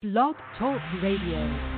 Blog Talk Radio.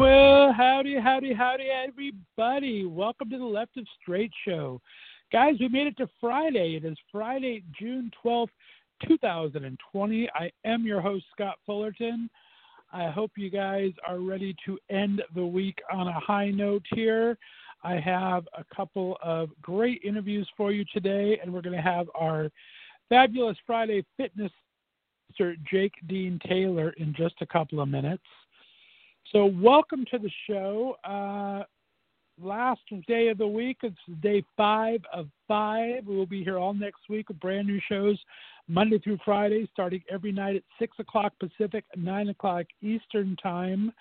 Well, howdy, howdy, howdy, everybody. Welcome to the Left of Straight Show. Guys, we made it to Friday. It is Friday, June 12th, 2020. I am your host, Scott Fullerton. I hope you guys are ready to end the week on a high note here. I have a couple of great interviews for you today, and we're going to have our fabulous Friday fitness Sir Jake Dean Taylor in just a couple of minutes. So, welcome to the show. Uh, last day of the week. It's day five of five. We will be here all next week with brand new shows, Monday through Friday, starting every night at 6 o'clock Pacific, 9 o'clock Eastern Time.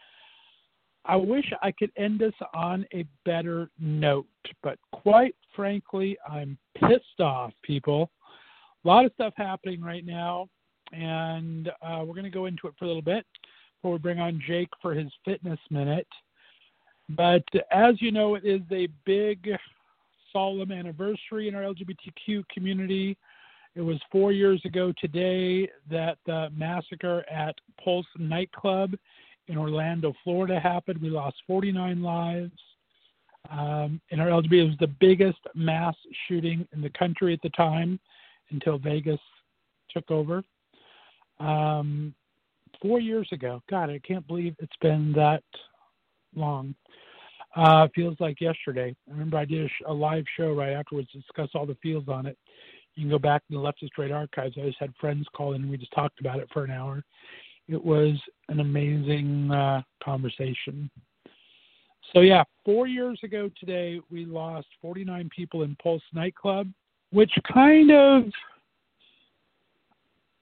I wish I could end us on a better note, but quite frankly, I'm pissed off, people. A lot of stuff happening right now, and uh, we're going to go into it for a little bit before we bring on Jake for his fitness minute. But as you know, it is a big, solemn anniversary in our LGBTQ community. It was four years ago today that the massacre at Pulse nightclub in Orlando, Florida happened. We lost 49 lives. Um, in our LGBT, it was the biggest mass shooting in the country at the time until Vegas took over. Um, four years ago. God, I can't believe it's been that long. Uh, feels like yesterday. I remember I did a, live show right afterwards to discuss all the fields on it. You can go back in the Left of Straight archives. I just had friends call in and we just talked about it for an hour. It was an amazing uh, conversation. So, yeah, four years ago today, we lost 49 people in Pulse nightclub, which kind of,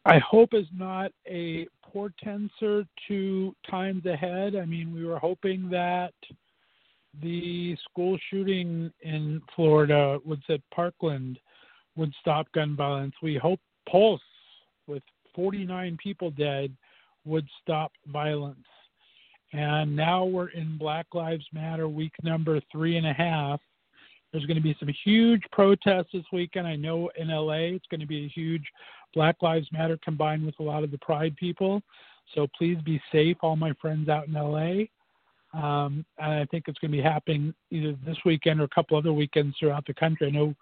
I hope, is not a portensor to times ahead. I mean, we were hoping that the school shooting in Florida, Woods at Parkland, would stop gun violence. We hope Pulse, with 49 people dead, would stop violence. And now we're in Black Lives Matter week number three and a half. There's going to be some huge protests this weekend. I know in LA it's going to be a huge Black Lives Matter combined with a lot of the Pride people. So please be safe, all my friends out in LA. Um, and I think it's going to be happening either this weekend or a couple other weekends throughout the country. I know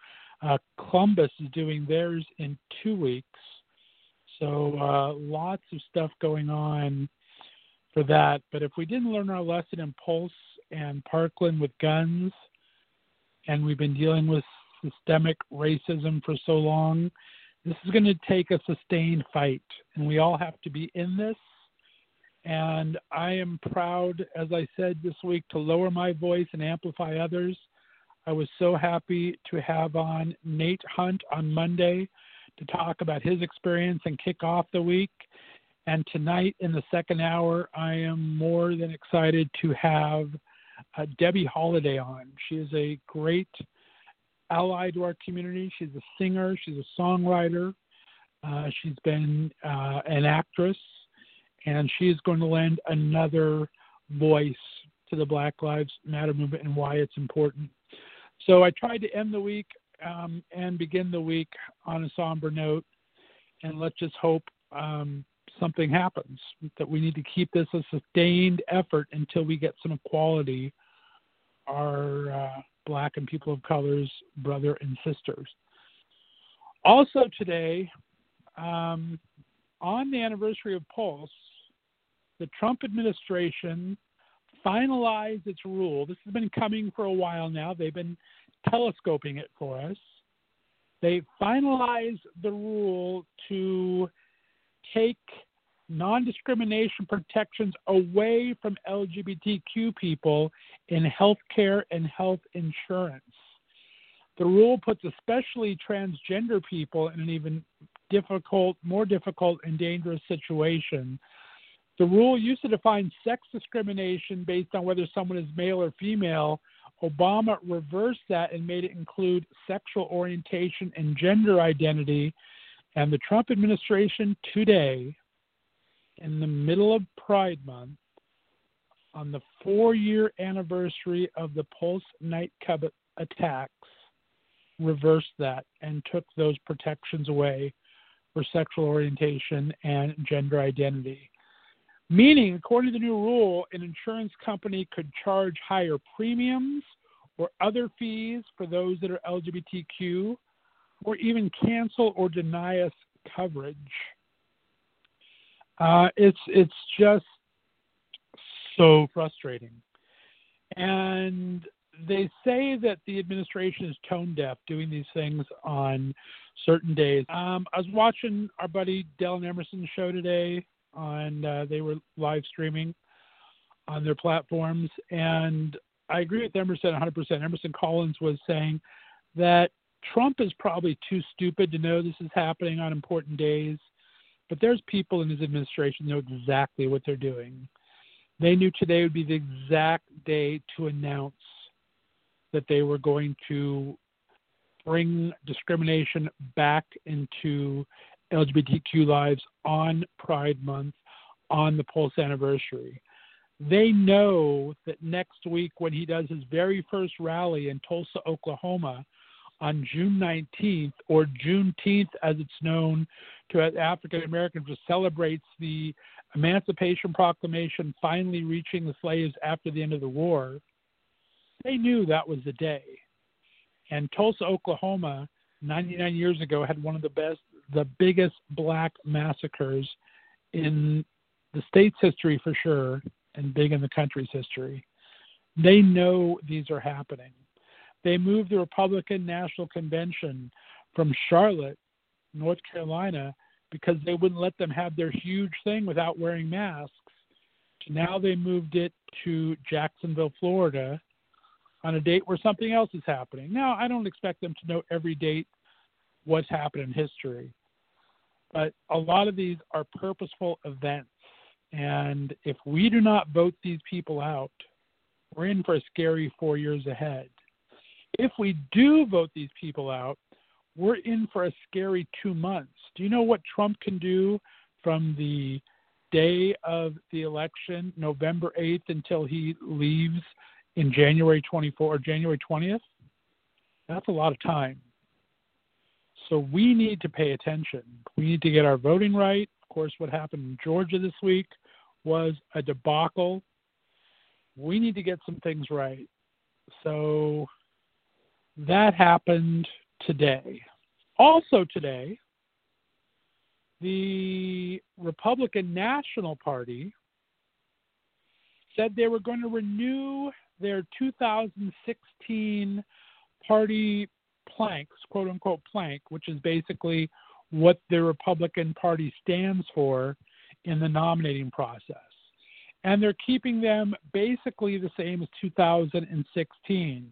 uh, Columbus is doing theirs in two weeks. So uh, lots of stuff going on for that. But if we didn't learn our lesson in Pulse and Parkland with guns, and we've been dealing with systemic racism for so long, this is going to take a sustained fight, and we all have to be in this. And I am proud, as I said this week, to lower my voice and amplify others. I was so happy to have on Nate Hunt on Monday to talk about his experience and kick off the week. And tonight, in the second hour, I am more than excited to have uh, Debby Holiday on. She is a great ally to our community. She's a singer, she's a songwriter, uh, she's been uh, an actress, and she's going to lend another voice to the Black Lives Matter movement and why it's important. So I tried to end the week um, and begin the week on a somber note, and let's just hope um, something happens. That we need to keep this a sustained effort until we get some equality. Our uh, black and people of colors, brother and sisters. Also today, um, on the anniversary of Pulse, the Trump administration finalized its rule. This has been coming for a while now. They've been telescoping it for us. They finalized the rule to take non discrimination protections away from LGBTQ people in health care and health insurance. The rule puts especially transgender people in an even difficult, more difficult, and dangerous situation. The rule used to define sex discrimination based on whether someone is male or female. Obama reversed that and made it include sexual orientation and gender identity. And the Trump administration today, in the middle of Pride Month, on the four year anniversary of the Pulse nightclub attacks, reversed that and took those protections away for sexual orientation and gender identity. Meaning, according to the new rule, an insurance company could charge higher premiums or other fees for those that are LGBTQ, or even cancel or deny us coverage. Uh, it's it's just so frustrating, and they say that the administration is tone deaf doing these things on certain days. Um, I was watching our buddy Del and Emerson's show today on uh, they were live streaming on their platforms, and I agree with Emerson 100%. Emerson Collins was saying that Trump is probably too stupid to know this is happening on important days, but there's people in his administration know exactly what they're doing. They knew today would be the exact day to announce that they were going to bring discrimination back into LGBTQ lives on Pride Month, on the Pulse anniversary. They know that next week, when he does his very first rally in Tulsa, Oklahoma, on June 19th, or Juneteenth as it's known to African Americans, which celebrates the Emancipation Proclamation finally reaching the slaves after the end of the war, they knew that was the day. And Tulsa, Oklahoma, 99 years ago, had one of the best the biggest black massacres in the state's history for sure, and big in the country's history. They know these are happening. They moved the Republican National Convention from Charlotte, North Carolina, because they wouldn't let them have their huge thing without wearing masks. Now they moved it to Jacksonville, Florida, on a date where something else is happening. Now, I don't expect them to know every date what's happened in history. But a lot of these are purposeful events. And if we do not vote these people out, we're in for a scary four years ahead. If we do vote these people out, we're in for a scary two months. Do you know what Trump can do from the day of the election, November 8th, until he leaves in January 24 or January 20th? That's a lot of time. So we need to pay attention. We need to get our voting right. Of course, what happened in Georgia this week was a debacle. We need to get some things right. So that happened today. Also, today, the Republican National Party said they were going to renew their 2016 party planks, quote unquote plank, which is basically what the Republican Party stands for in the nominating process. And they're keeping them basically the same as 2016.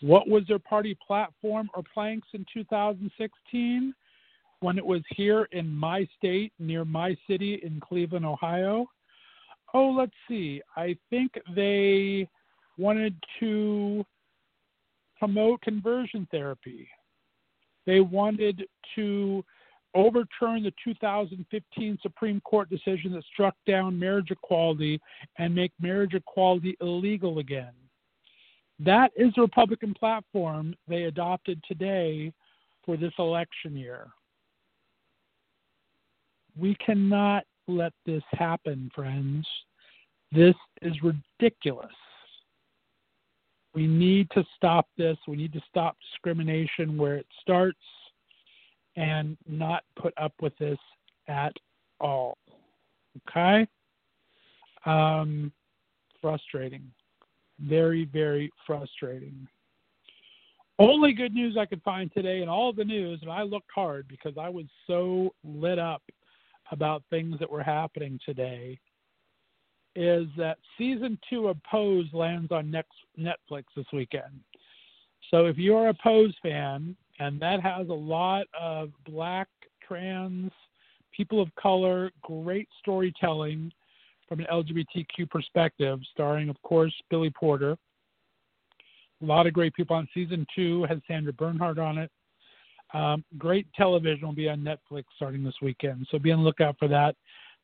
What was their party platform or planks in 2016? When it was here in my state, near my city in Cleveland, Ohio. Oh, let's see. I think they wanted to promote conversion therapy. They wanted to overturn the 2015 Supreme Court decision that struck down marriage equality and make marriage equality illegal again. That is the Republican platform they adopted today for this election year. We cannot let this happen, friends. This is ridiculous. We need to stop this. We need to stop discrimination where it starts and not put up with this at all. Okay? Um, frustrating. Very, very frustrating. Only good news I could find today in all the news, and I looked hard because I was so lit up about things that were happening today, is that season two of Pose lands on next Netflix this weekend. So if you're a Pose fan, and that has a lot of black, trans, people of color, great storytelling from an LGBTQ perspective, starring, of course, Billy Porter a lot of great people on season two. Has Sandra Bernhard on it. Um, great television will be on Netflix starting this weekend, so be on the lookout for that.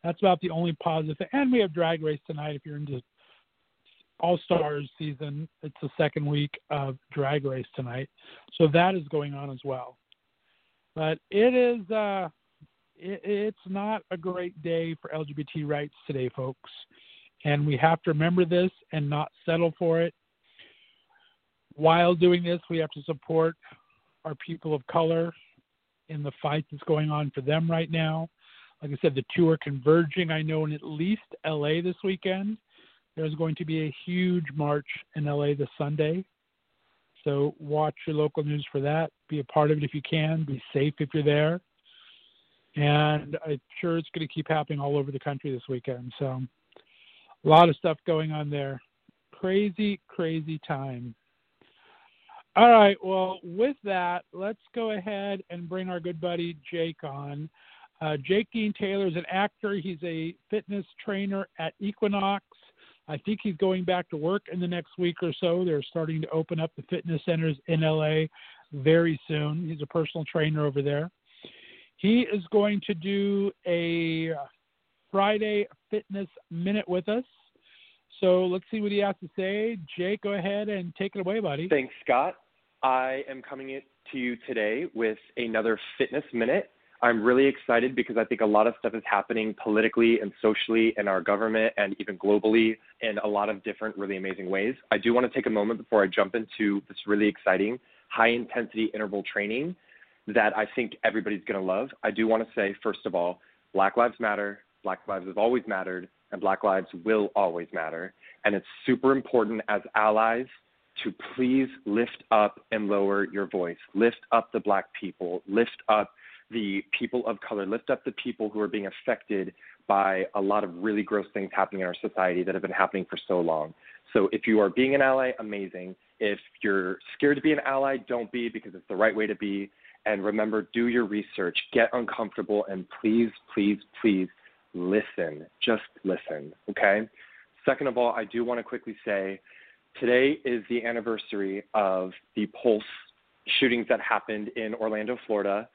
That's about the only positive. Thing. And we have Drag Race tonight. If you're into All Stars season, it's the second week of Drag Race tonight, so that is going on as well. But it is uh, it, it's not a great day for LGBT rights today, folks, and we have to remember this and not settle for it while doing this, we have to support our people of color in the fight that's going on for them right now. Like I said, the two are converging. I know in at least LA this weekend, there's going to be a huge march in LA this Sunday. So watch your local news for that. Be a part of it if you can. Be safe if you're there. And I'm sure it's going to keep happening all over the country this weekend. So a lot of stuff going on there. Crazy, crazy time. All right. Well, with that, let's go ahead and bring our good buddy Jake on. Uh, Jake Dean Taylor is an actor. He's a fitness trainer at Equinox. I think he's going back to work in the next week or so. They're starting to open up the fitness centers in LA very soon. He's a personal trainer over there. He is going to do a Friday Fitness Minute with us. So let's see what he has to say. Jake, go ahead and take it away, buddy. Thanks, Scott. I am coming to you today with another fitness minute. I'm really excited because I think a lot of stuff is happening politically and socially in our government and even globally in a lot of different really amazing ways. I do want to take a moment before I jump into this really exciting high intensity interval training that I think everybody's going to love. I do want to say, first of all, Black Lives Matter, Black Lives have always mattered, and Black Lives will always matter. And it's super important as allies to please lift up and lower your voice. Lift up the black people. Lift up the people of color. Lift up the people who are being affected by a lot of really gross things happening in our society that have been happening for so long. So if you are being an ally, amazing. If you're scared to be an ally, don't be because it's the right way to be. And remember, do your research, get uncomfortable, and please, please, please listen. Just listen, okay? Second of all, I do want to quickly say Today is the anniversary of the Pulse shootings that happened in Orlando, Florida.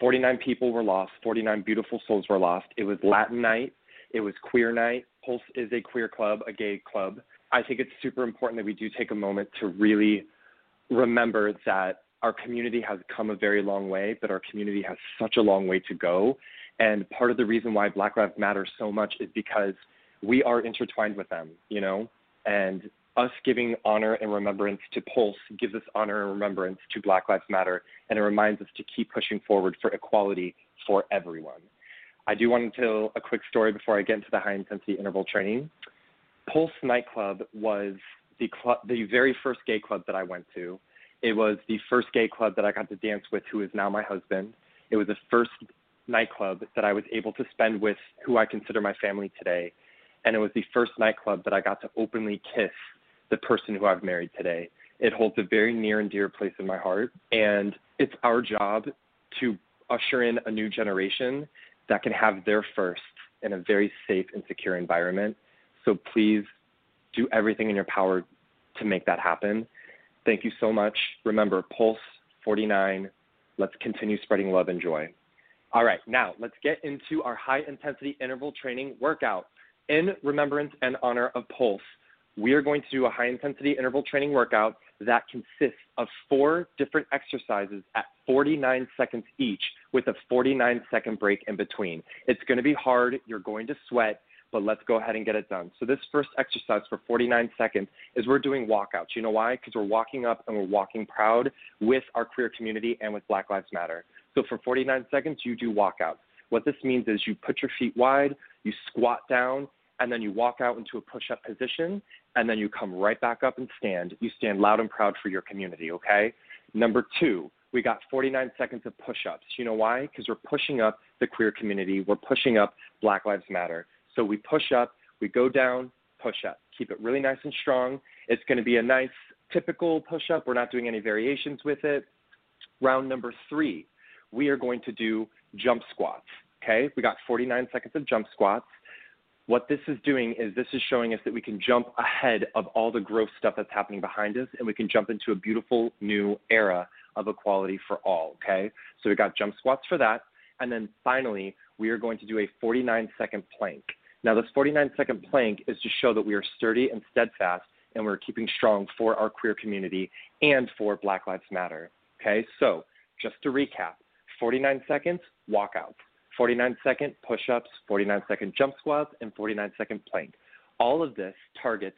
49 people were lost, 49 beautiful souls were lost. It was Latin night, it was queer night. Pulse is a queer club, a gay club. I think it's super important that we do take a moment to really remember that our community has come a very long way, but our community has such a long way to go. And part of the reason why Black Lives Matter so much is because we are intertwined with them, you know? And us giving honor and remembrance to Pulse gives us honor and remembrance to Black Lives Matter, and it reminds us to keep pushing forward for equality for everyone. I do want to tell a quick story before I get into the high intensity interval training. Pulse nightclub was the club, the very first gay club that I went to. It was the first gay club that I got to dance with, who is now my husband. It was the first nightclub that I was able to spend with who I consider my family today. And it was the first nightclub that I got to openly kiss the person who I've married today. It holds a very near and dear place in my heart, and it's our job to usher in a new generation that can have their first in a very safe and secure environment. So please do everything in your power to make that happen. Thank you so much. Remember, Pulse 49. Let's continue spreading love and joy. All right, now let's get into our high intensity interval training workout in remembrance and honor of Pulse we are going to do a high intensity interval training workout that consists of four different exercises at 49 seconds each with a 49 second break in between. It's going to be hard. You're going to sweat, but let's go ahead and get it done. So, this first exercise for 49 seconds is we're doing walkouts. You know why? Because we're walking up and we're walking proud with our queer community and with Black Lives Matter. So, for 49 seconds, you do walkouts. What this means is you put your feet wide, you squat down, and then you walk out into a push up position, and then you come right back up and stand. You stand loud and proud for your community, okay? Number two, we got 49 seconds of push ups. You know why? Because we're pushing up the queer community, we're pushing up Black Lives Matter. So we push up, we go down, push up. Keep it really nice and strong. It's going to be a nice, typical push up. We're not doing any variations with it. Round number three, we are going to do jump squats. Okay, we got 49 seconds of jump squats. What this is doing is this is showing us that we can jump ahead of all the gross stuff that's happening behind us and we can jump into a beautiful new era of equality for all. Okay, so we got jump squats for that. And then finally, we are going to do a 49 second plank. Now, this 49 second plank is to show that we are sturdy and steadfast and we're keeping strong for our queer community and for Black Lives Matter. Okay, so just to recap 49 seconds, walkouts, 49 second push ups, 49 second jump squats, and 49 second plank. All of this targets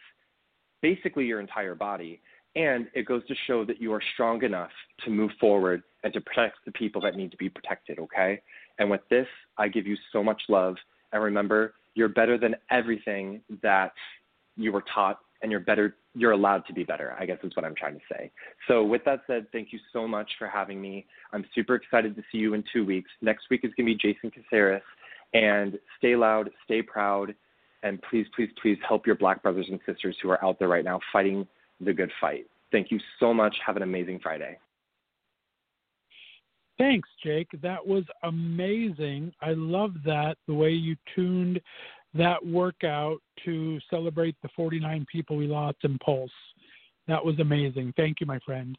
basically your entire body, and it goes to show that you are strong enough to move forward and to protect the people that need to be protected, okay? And with this, I give you so much love. And remember, you're better than everything that you were taught and you're better you're allowed to be better i guess is what i'm trying to say. So with that said thank you so much for having me. I'm super excited to see you in two weeks. Next week is going to be jason caceres and stay loud stay proud and please please please help your black brothers and sisters who are out there right now fighting the good fight. Thank you so much. Have an amazing friday Thanks, Jake. That was amazing. I love that the way you tuned that workout to celebrate the 49 people we lost in Pulse. That was amazing. Thank you, my friend.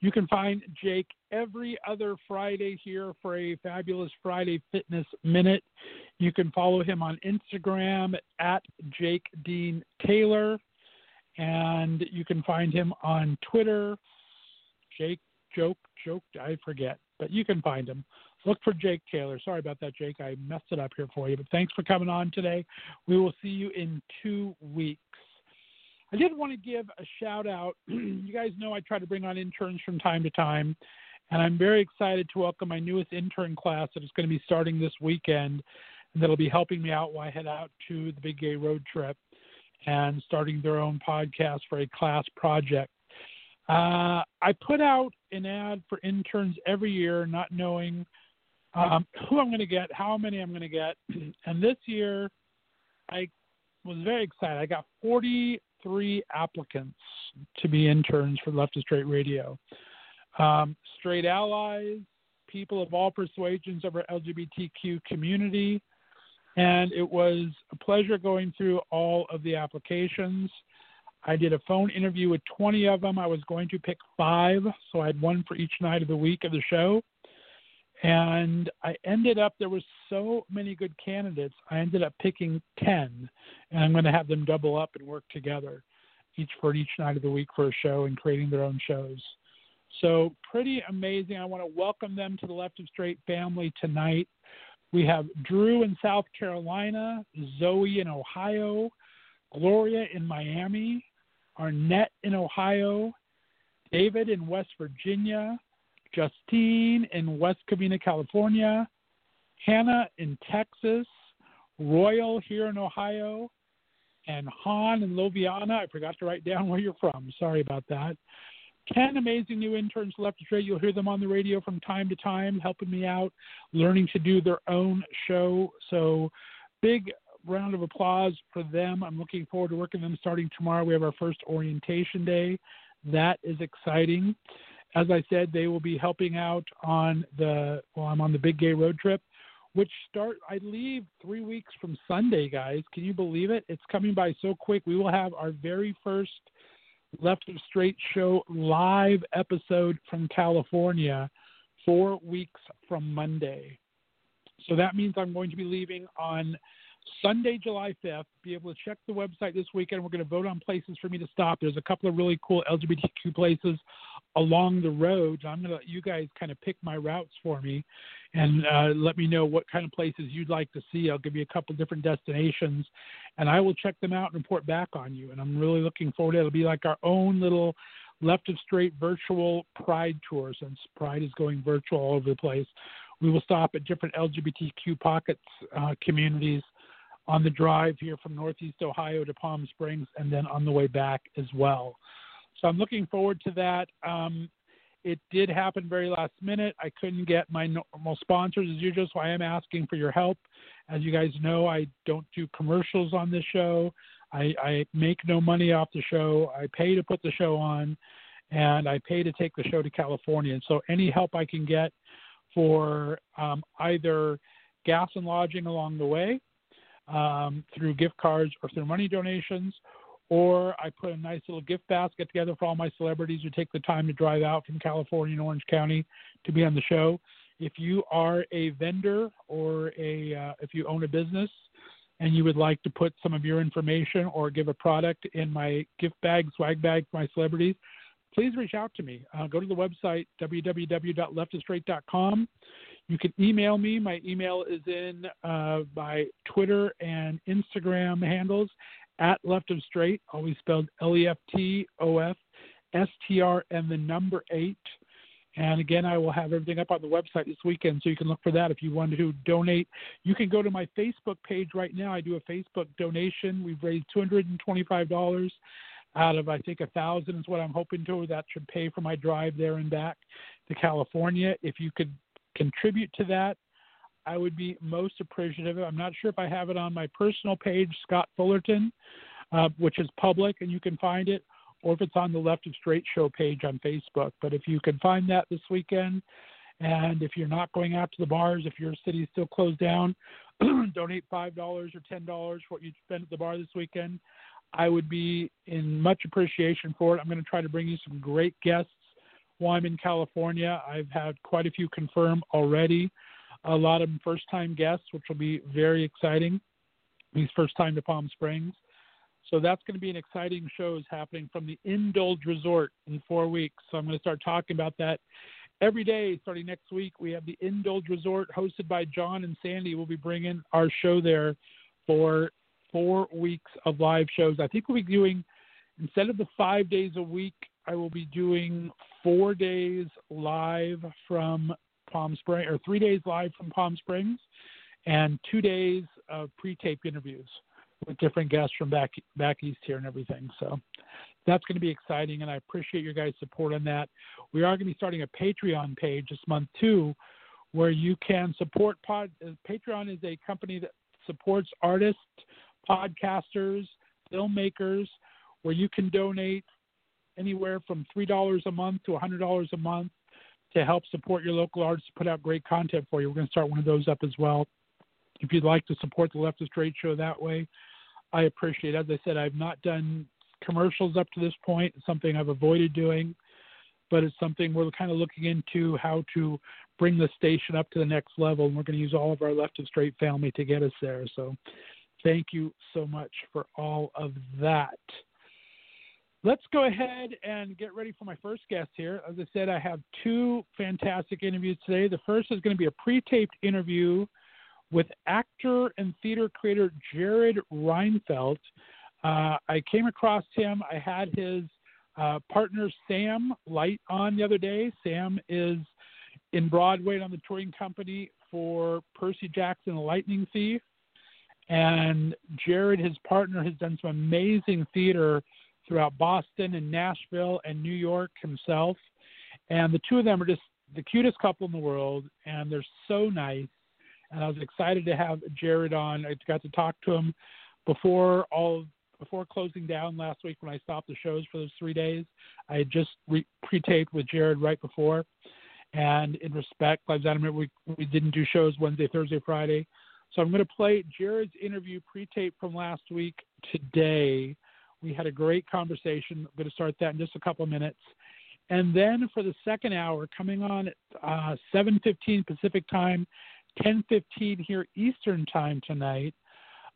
You can find Jake every other Friday here for a fabulous Friday Fitness Minute. You can follow him on Instagram at Jake Dean Taylor, and you can find him on Twitter, Jake Joke Joke. I forget, but you can find him look for Jake Taylor. Sorry about that, Jake. I messed it up here for you, but thanks for coming on today. We will see you in two weeks. I did want to give a shout out. you guys know I try to bring on interns from time to time, and I'm very excited to welcome my newest intern class that is going to be starting this weekend, and that'll be helping me out while I head out to the Big Gay Road Trip and starting their own podcast for a class project. Uh, I put out an ad for interns every year, not knowing um, who I'm going to get, how many I'm going to get. And this year, I was very excited. I got 43 applicants to be interns for Left of Straight Radio. Um, straight allies, people of all persuasions of our LGBTQ community. And it was a pleasure going through all of the applications. I did a phone interview with 20 of them. I was going to pick five, so I had one for each night of the week of the show. And I ended up, there were so many good candidates, I ended up picking 10, and I'm going to have them double up and work together, each for each night of the week for a show and creating their own shows. So, pretty amazing. I want to welcome them to the Left of Straight family tonight. We have Drew in South Carolina, Zoe in Ohio, Gloria in Miami, Arnett in Ohio, David in West Virginia, Justine in West Covina, California, Hannah in Texas, Royal here in Ohio, and Han in Loviana. I forgot to write down where you're from. Sorry about that. 10 amazing new interns left to trade. You'll hear them on the radio from time to time, helping me out, learning to do their own show. So, big round of applause for them. I'm looking forward to working them starting tomorrow. We have our first orientation day. That is exciting as I said, they will be helping out on the well, I'm on the big gay road trip, which start I leave three weeks from Sunday, guys. Can you believe it? It's coming by so quick. We will have our very first Left of Straight show live episode from California four weeks from Monday. So that means I'm going to be leaving on Sunday, July 5th, be able to check the website this weekend. We're going to vote on places for me to stop. There's a couple of really cool LGBTQ places along the road. I'm going to let you guys kind of pick my routes for me and uh, let me know what kind of places you'd like to see. I'll give you a couple different destinations and I will check them out and report back on you. And I'm really looking forward to it. It'll be like our own little left of straight virtual pride tour since pride is going virtual all over the place we will stop at different LGBTQ pockets uh, communities on the drive here from Northeast Ohio to Palm Springs, and then on the way back as well. So I'm looking forward to that. Um, it did happen very last minute. I couldn't get my normal sponsors as usual, so I am asking for your help. As you guys know, I don't do commercials on this show. I, I make no money off the show. I pay to put the show on, and I pay to take the show to California. And so any help I can get for um, either gas and lodging along the way um, through gift cards or through money donations – or I put a nice little gift basket together for all my celebrities who take the time to drive out from California and Orange County to be on the show. If you are a vendor or a uh, if you own a business and you would like to put some of your information or give a product in my gift bag, swag bag for my celebrities, please reach out to me. Uh, go to the website www.leftofstraight.com. You can email me. My email is in uh, my Twitter and Instagram handles at Left of Straight, always spelled L E F T O F S T R and the number eight. And again, I will have everything up on the website this weekend, so you can look for that. If you want to donate, you can go to my Facebook page right now. I do a Facebook donation. We've raised $225 out of, I think, a thousand is what I'm hoping to. That should pay for my drive there and back to California. If you could contribute to that, I would be most appreciative. I'm not sure if I have it on my personal page, Scott Fullerton, uh, which is public and you can find it, or if it's on the Left of Straight Show page on Facebook. But if you can find that this weekend, and if you're not going out to the bars, if your city is still closed down, donate $5 or $10 for what you spend at the bar this weekend. I would be in much appreciation for it. I'm going to try to bring you some great guests in California. I've had quite a few confirm already a lot of first time guests, which will be very exciting. He's first time to Palm Springs. So that's going to be an exciting show is happening from the Indulge Resort in four weeks. So I'm going to start talking about that every day starting next week. We have the Indulge Resort hosted by John and Sandy. We'll be bringing our show there for four weeks of live shows. I think we'll be doing, instead of the five days a week, I will be doing four days live from Palm Springs, or three days live from Palm Springs, and two days of pre-taped interviews with different guests from back back east here and everything. So that's going to be exciting, and I appreciate your guys' support on that. We are going to be starting a Patreon page this month too, where you can support pod. Patreon is a company that supports artists, podcasters, filmmakers, where you can donate anywhere from three dollars a month to a hundred dollars a month to help support your local artists to put out great content for you. We're going to start one of those up as well. If you'd like to support the Left of Straight show that way, I appreciate it. As I said, I've not done commercials up to this point. It's something I've avoided doing, but it's something we're kind of looking into how to bring the station up to the next level. And we're going to use all of our Left of Straight family to get us there. So thank you so much for all of that let's go ahead and get ready for my first guest here. As I said, I have two fantastic interviews today. The first is going to be a pre taped interview with actor and theater creator Jared Reinfeldt. Uh, I came across him, I had his uh, partner Sam Light on the other day. Sam is in Broadway on the touring company for Percy Jackson, the Lightning Thief. And Jared, his partner, has done some amazing theater throughout Boston and Nashville and New York himself. And the two of them are just the cutest couple in the world, and they're so nice. And I was excited to have Jared on. I got to talk to him before all before closing down last week when I stopped the shows for those three days. I had just re- pre-taped with Jared right before, and in respect, was adamant we we didn't do shows Wednesday, Thursday, Friday. So I'm going to play Jared's interview pre-tape from last week today we had a great conversation. I'm going to start that in just a couple minutes. And then for the second hour, coming on at uh, 7:15 Pacific time, 10:15 here Eastern time tonight,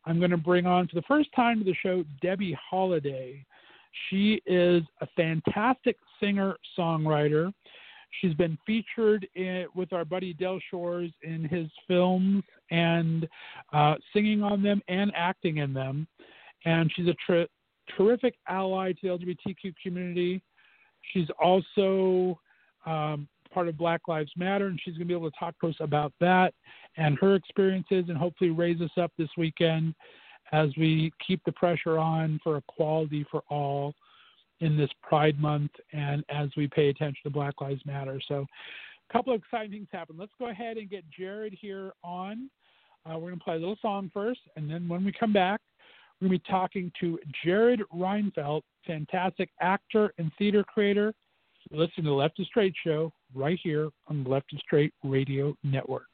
I'm going to bring on for the first time to the show Debby Holiday. She is a fantastic singer songwriter. She's been featured in, with our buddy Del Shores in his films and uh, singing on them and acting in them. And she's a tri- terrific ally to the LGBTQ community. She's also um, part of Black Lives Matter, and she's going to be able to talk to us about that and her experiences, and hopefully raise us up this weekend as we keep the pressure on for equality for all in this Pride Month and as we pay attention to Black Lives Matter. So, a couple of exciting things happen. Let's go ahead and get Jared here on. Uh, we're going to play a little song first, and then when we come back, we're going to be talking to Jared Reinfeldt, fantastic actor and theater creator. Listen to the Left of Straight show right here on the Left of Straight Radio Network.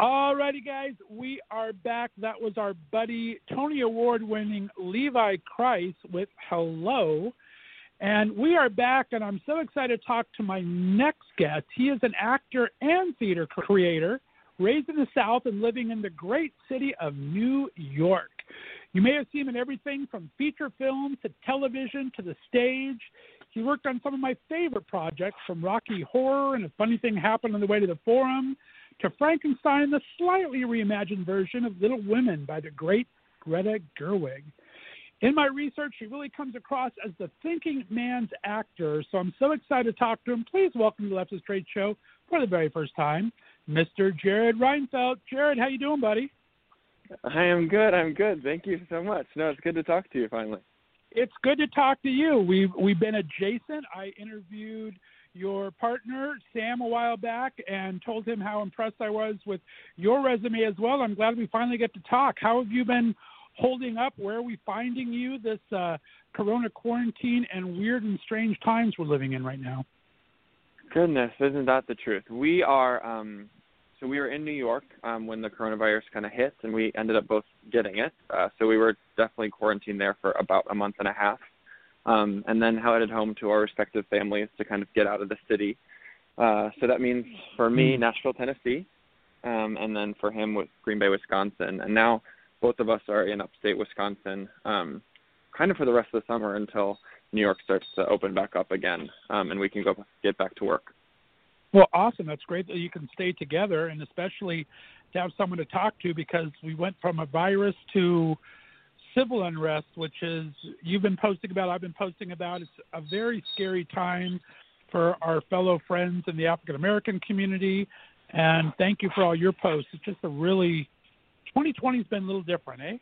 Alrighty, guys, we are back. That was our buddy Tony Award winning Levi Kreis with Hello. And we are back, and I'm so excited to talk to my next guest. He is an actor and theater creator, raised in the South and living in the great city of New York. You may have seen him in everything from feature films to television to the stage. He worked on some of my favorite projects, from Rocky Horror and A Funny Thing Happened on the Way to the Forum to Frankenstein, the slightly reimagined version of Little Women by the great Greta Gerwig. In my research, he really comes across as the thinking man's actor, so I'm so excited to talk to him. Please welcome to the Left of Straight Show for the very first time, Mr. Jared Reinfeldt. Jared, how you doing, buddy? I am good. I'm good. Thank you so much. No, it's good to talk to you finally. It's good to talk to you. We've we've been adjacent. I interviewed your partner Sam a while back and told him how impressed I was with your resume as well. I'm glad we finally get to talk. How have you been holding up? Where are we finding you this uh, Corona quarantine and weird and strange times we're living in right now? Goodness, isn't that the truth? We are. Um, so we were in New York um, when the coronavirus kind of hit, and we ended up both getting it. Uh, so we were definitely quarantined there for about a month and a half um, and then how headed home to our respective families to kind of get out of the city. Uh, so that means for me, hmm. Nashville, Tennessee, um, and then for him with Green Bay, Wisconsin. And now both of us are in upstate Wisconsin, um, kind of for the rest of the summer until New York starts to open back up again, um, and we can go get back to work. Well, awesome. That's great that you can stay together, and especially to have someone to talk to because we went from a virus to civil unrest, which is you've been posting about, I've been posting about. It's a very scary time for our fellow friends in the African American community. And thank you for all your posts. It's just a really 2020 has been a little different, eh?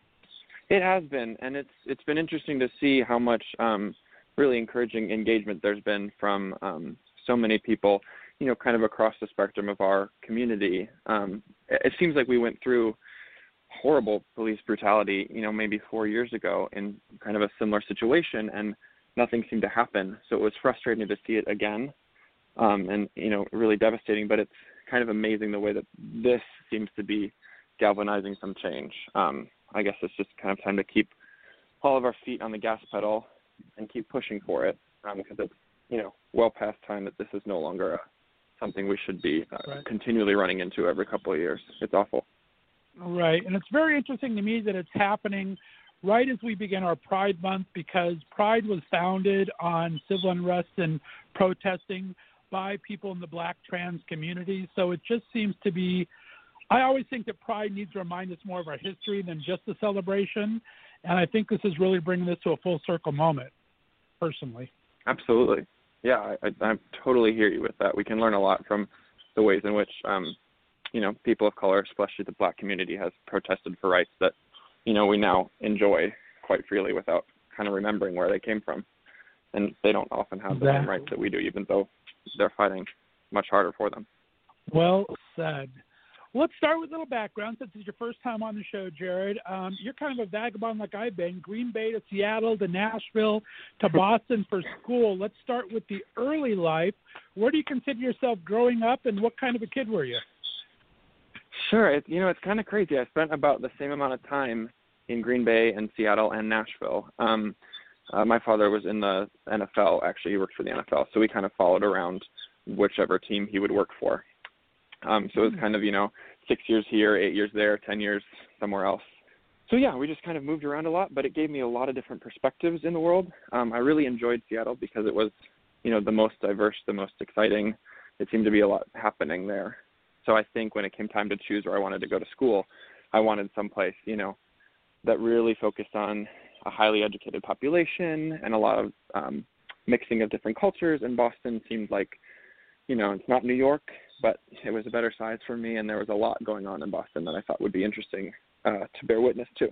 It has been, and it's it's been interesting to see how much um, really encouraging engagement there's been from um, so many people, you know, kind of across the spectrum of our community. Um, it seems like we went through horrible police brutality, you know, maybe four years ago in kind of a similar situation, and nothing seemed to happen. So it was frustrating to see it again, um, and you know, really devastating. But it's kind of amazing the way that this seems to be galvanizing some change. Um, I guess it's just kind of time to keep all of our feet on the gas pedal and keep pushing for it, um, because it's you know well past time that this is no longer a, something we should be uh, right. continually running into every couple of years. It's awful. Right. And it's very interesting to me that it's happening right as we begin our Pride Month because Pride was founded on civil unrest and protesting by people in the black trans community. So it just seems to be, I always think that Pride needs to remind us more of our history than just a celebration. And I think this is really bringing this to a full circle moment, personally. Absolutely. Yeah, I, I, I totally hear you with that. We can learn a lot from the ways in which um, you know people of color, especially the black community, has protested for rights that you know we now enjoy quite freely without kind of remembering where they came from, and they don't often have the same rights that we do, even though they're fighting much harder for them. Well said. Let's start with a little background since it's your first time on the show, Jared. Um, you're kind of a vagabond like I've been Green Bay to Seattle to Nashville to Boston for school. Let's start with the early life. Where do you consider yourself growing up, and what kind of a kid were you? Sure. It, you know, it's kind of crazy. I spent about the same amount of time in Green Bay and Seattle and Nashville. Um, uh, my father was in the NFL. Actually, he worked for the NFL, so we kind of followed around whichever team he would work for. Um, so it was hmm. kind of you know six years here, eight years there, ten years somewhere else. So yeah, we just kind of moved around a lot, but it gave me a lot of different perspectives in the world. Um, I really enjoyed Seattle because it was, you know, the most diverse, the most exciting. It seemed to be a lot happening there. So I think when it came time to choose where I wanted to go to school, I wanted someplace, you know, that really focused on a highly educated population and a lot of um, mixing of different cultures. And Boston seemed like, you know, it's not New York, but it was a better size for me, and there was a lot going on in Boston that I thought would be interesting uh, to bear witness to.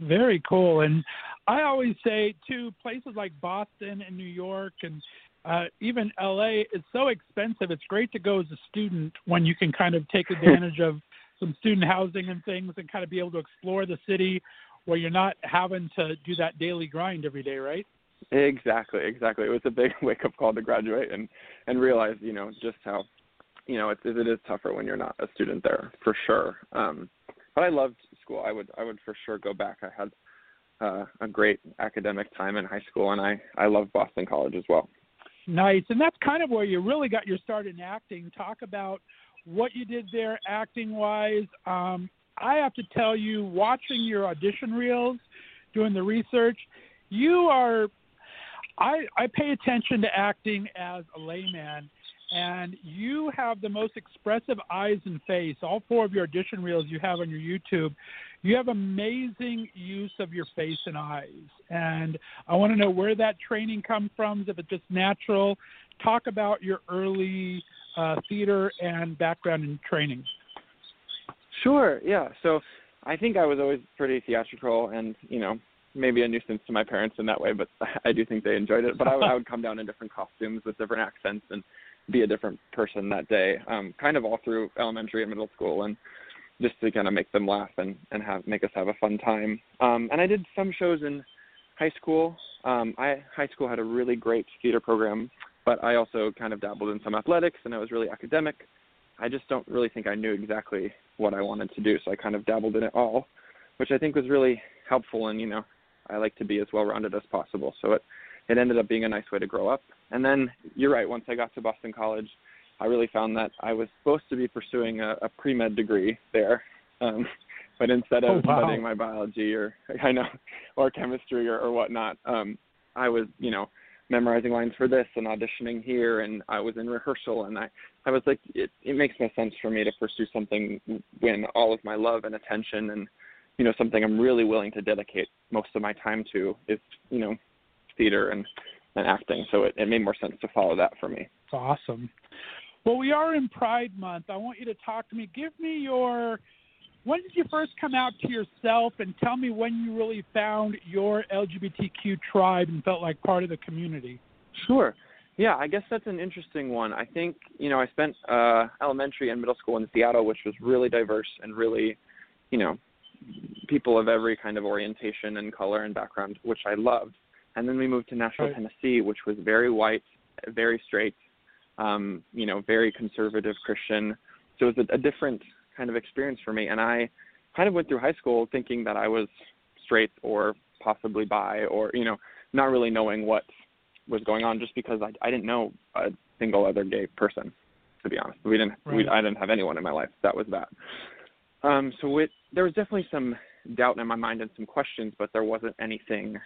Very cool. And I always say, too, places like Boston and New York and uh, even LA is so expensive. It's great to go as a student when you can kind of take advantage of some student housing and things and kind of be able to explore the city where you're not having to do that daily grind every day, right? Exactly, exactly. It was a big wake up call to graduate and and realize, you know, just how you know, it, it is tougher when you're not a student there for sure. Um, but I loved school. I would I would for sure go back. I had uh, a great academic time in high school, and I I love Boston College as well. Nice, and that's kind of where you really got your start in acting. Talk about what you did there, acting wise. Um, I have to tell you, watching your audition reels, doing the research, you are. I I pay attention to acting as a layman, and you have the most expressive eyes and face. All four of your audition reels you have on your YouTube, you have amazing use of your face and eyes. And I want to know where that training comes from, if it's just natural. Talk about your early uh, theater and background in training. Sure. Yeah. So I think I was always pretty theatrical, and you know, maybe a nuisance to my parents in that way, but I do think they enjoyed it. But I, I would come down in different costumes with different accents and be a different person that day, um, kind of all through elementary and middle school, and just to kind of make them laugh and and have make us have a fun time. Um, and I did some shows in high school. Um, I high school had a really great theater program, but I also kind of dabbled in some athletics, and I was really academic. I just don't really think I knew exactly what I wanted to do, so I kind of dabbled in it all, which I think was really helpful. And you know, I like to be as well rounded as possible, so it it ended up being a nice way to grow up. And then you're right. Once I got to Boston College, I really found that I was supposed to be pursuing a, a pre med degree there, um, but instead of oh, wow. studying my biology or I know or chemistry or, or whatnot, um, I was you know memorizing lines for this and auditioning here, and I was in rehearsal, and I I was like, it it makes no sense for me to pursue something when all of my love and attention and you know something I'm really willing to dedicate most of my time to is you know theater and, and acting. So it, it made more sense to follow that for me. It's awesome. Well, we are in Pride Month. I want you to talk to me. Give me your when did you first come out to yourself and tell me when you really found your LGBTQ tribe and felt like part of the community? Sure. Yeah, I guess that's an interesting one. I think, you know, I spent uh elementary and middle school in Seattle, which was really diverse and really, you know, people of every kind of orientation and color and background, which I loved and then we moved to Nashville, right. Tennessee, which was very white, very straight, um, you know, very conservative Christian. So it was a, a different kind of experience for me, and I kind of went through high school thinking that I was straight or possibly bi, or you know, not really knowing what was going on, just because I, I didn't know a single other gay person. To be honest, we didn't. Right. We, I didn't have anyone in my life that was that. Um, so it, there was definitely some doubt in my mind and some questions, but there wasn't anything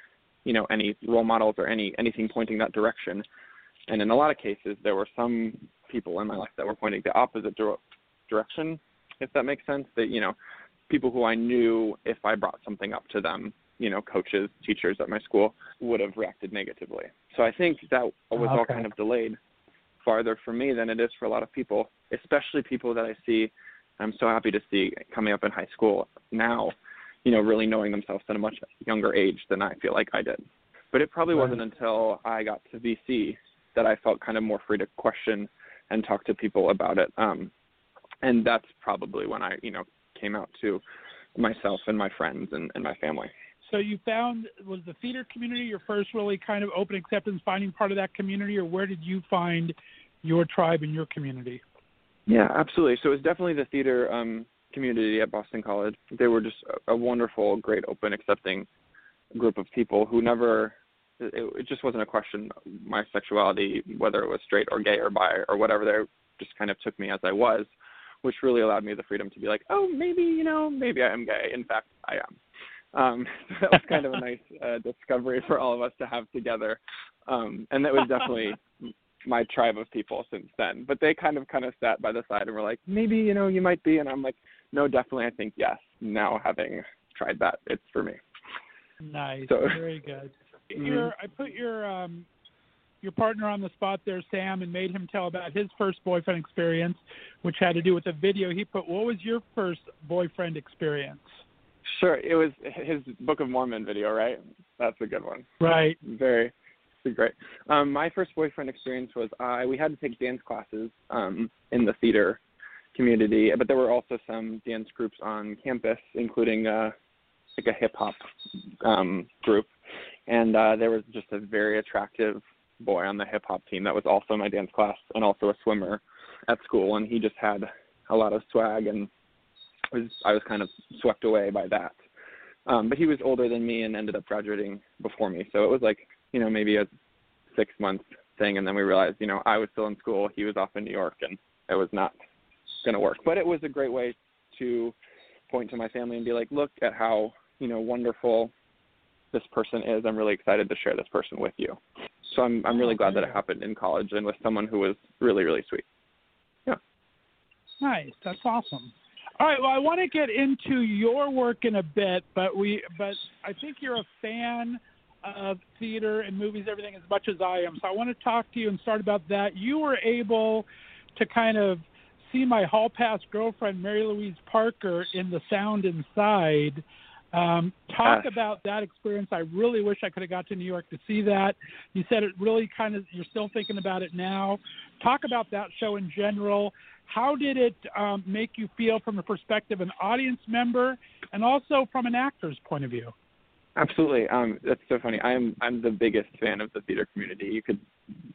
you know any role models or any anything pointing that direction. And in a lot of cases, there were some people in my life that were pointing the opposite dir- direction, if that makes sense. That you know, people who I knew if I brought something up to them, you know, coaches, teachers at my school would have reacted negatively. So I think that was okay. all kind of delayed farther for me than it is for a lot of people, especially people that I see. I'm so happy to see coming up in high school now you know, really knowing themselves at a much younger age than I feel like I did. But it probably right. wasn't until I got to BC that I felt kind of more free to question and talk to people about it. Um, and that's probably when I, you know, came out to myself and my friends and, and my family. So you found was the theater community your first really kind of open acceptance, finding part of that community, or where did you find your tribe and your community? Yeah, absolutely. So it was definitely the theater um, community at Boston College. They were just a wonderful, great, open, accepting group of people who never. It, it just wasn't a question my sexuality, whether it was straight or gay or bi or whatever. They just kind of took me as I was, which really allowed me the freedom to be like, oh, maybe you know, maybe I am gay. In fact, I am. Um, so that was kind of a nice uh, discovery for all of us to have together, um, and that was definitely my tribe of people since then. But they kind of kind of sat by the side and were like, maybe you know you might be, and I'm like, no, definitely, I think yes. Now having tried that, it's for me. Nice, so, very good. Mm-hmm. Your, I put your um, your partner on the spot there, Sam, and made him tell about his first boyfriend experience, which had to do with a video he put. What was your first boyfriend experience? Sure, it was his Book of Mormon video, right? That's a good one. Right. Very great. Um, my first boyfriend experience was I we had to take dance classes um, in the theater community, but there were also some dance groups on campus, including uh, like a hip hop um, group, and uh, there was just a very attractive boy on the hip hop team that was also in my dance class and also a swimmer. at school, and he just had a lot of swag, and was I was kind of swept away by that. Um, but he was older than me and ended up graduating before me, so it was like you know maybe a six month thing, and then we realized you know I was still in school, he was off in New York, and it was not going to work. But it was a great way to point to my family and be like, look at how you know wonderful this person is. I'm really excited to share this person with you. So I'm I'm really oh, glad that it happened in college and with someone who was really really sweet. Yeah. Nice. That's awesome. All right. Well, I want to get into your work in a bit, but we but I think you're a fan of theater and movies, everything as much as I am. So I want to talk to you and start about that. You were able to kind of see my hall pass girlfriend, Mary Louise Parker, in The Sound Inside. Um, talk about that experience. I really wish I could have got to New York to see that. You said it really kind of, you're still thinking about it now. Talk about that show in general. How did it um, make you feel from the perspective of an audience member and also from an actor's point of view? Absolutely. Um, that's so funny. I'm I'm the biggest fan of the theater community. You could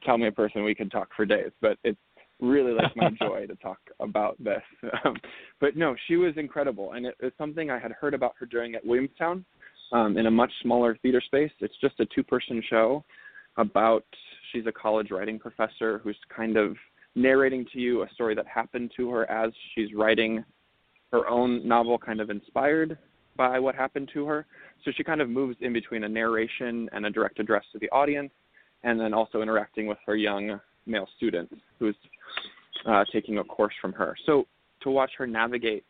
tell me a person, we could talk for days, but it's really like my joy to talk about this. Um, but no, she was incredible, and it was something I had heard about her doing at Williamstown um, in a much smaller theater space. It's just a two-person show about she's a college writing professor who's kind of narrating to you a story that happened to her as she's writing her own novel, kind of inspired by what happened to her. So she kind of moves in between a narration and a direct address to the audience, and then also interacting with her young male student who's uh, taking a course from her. So to watch her navigate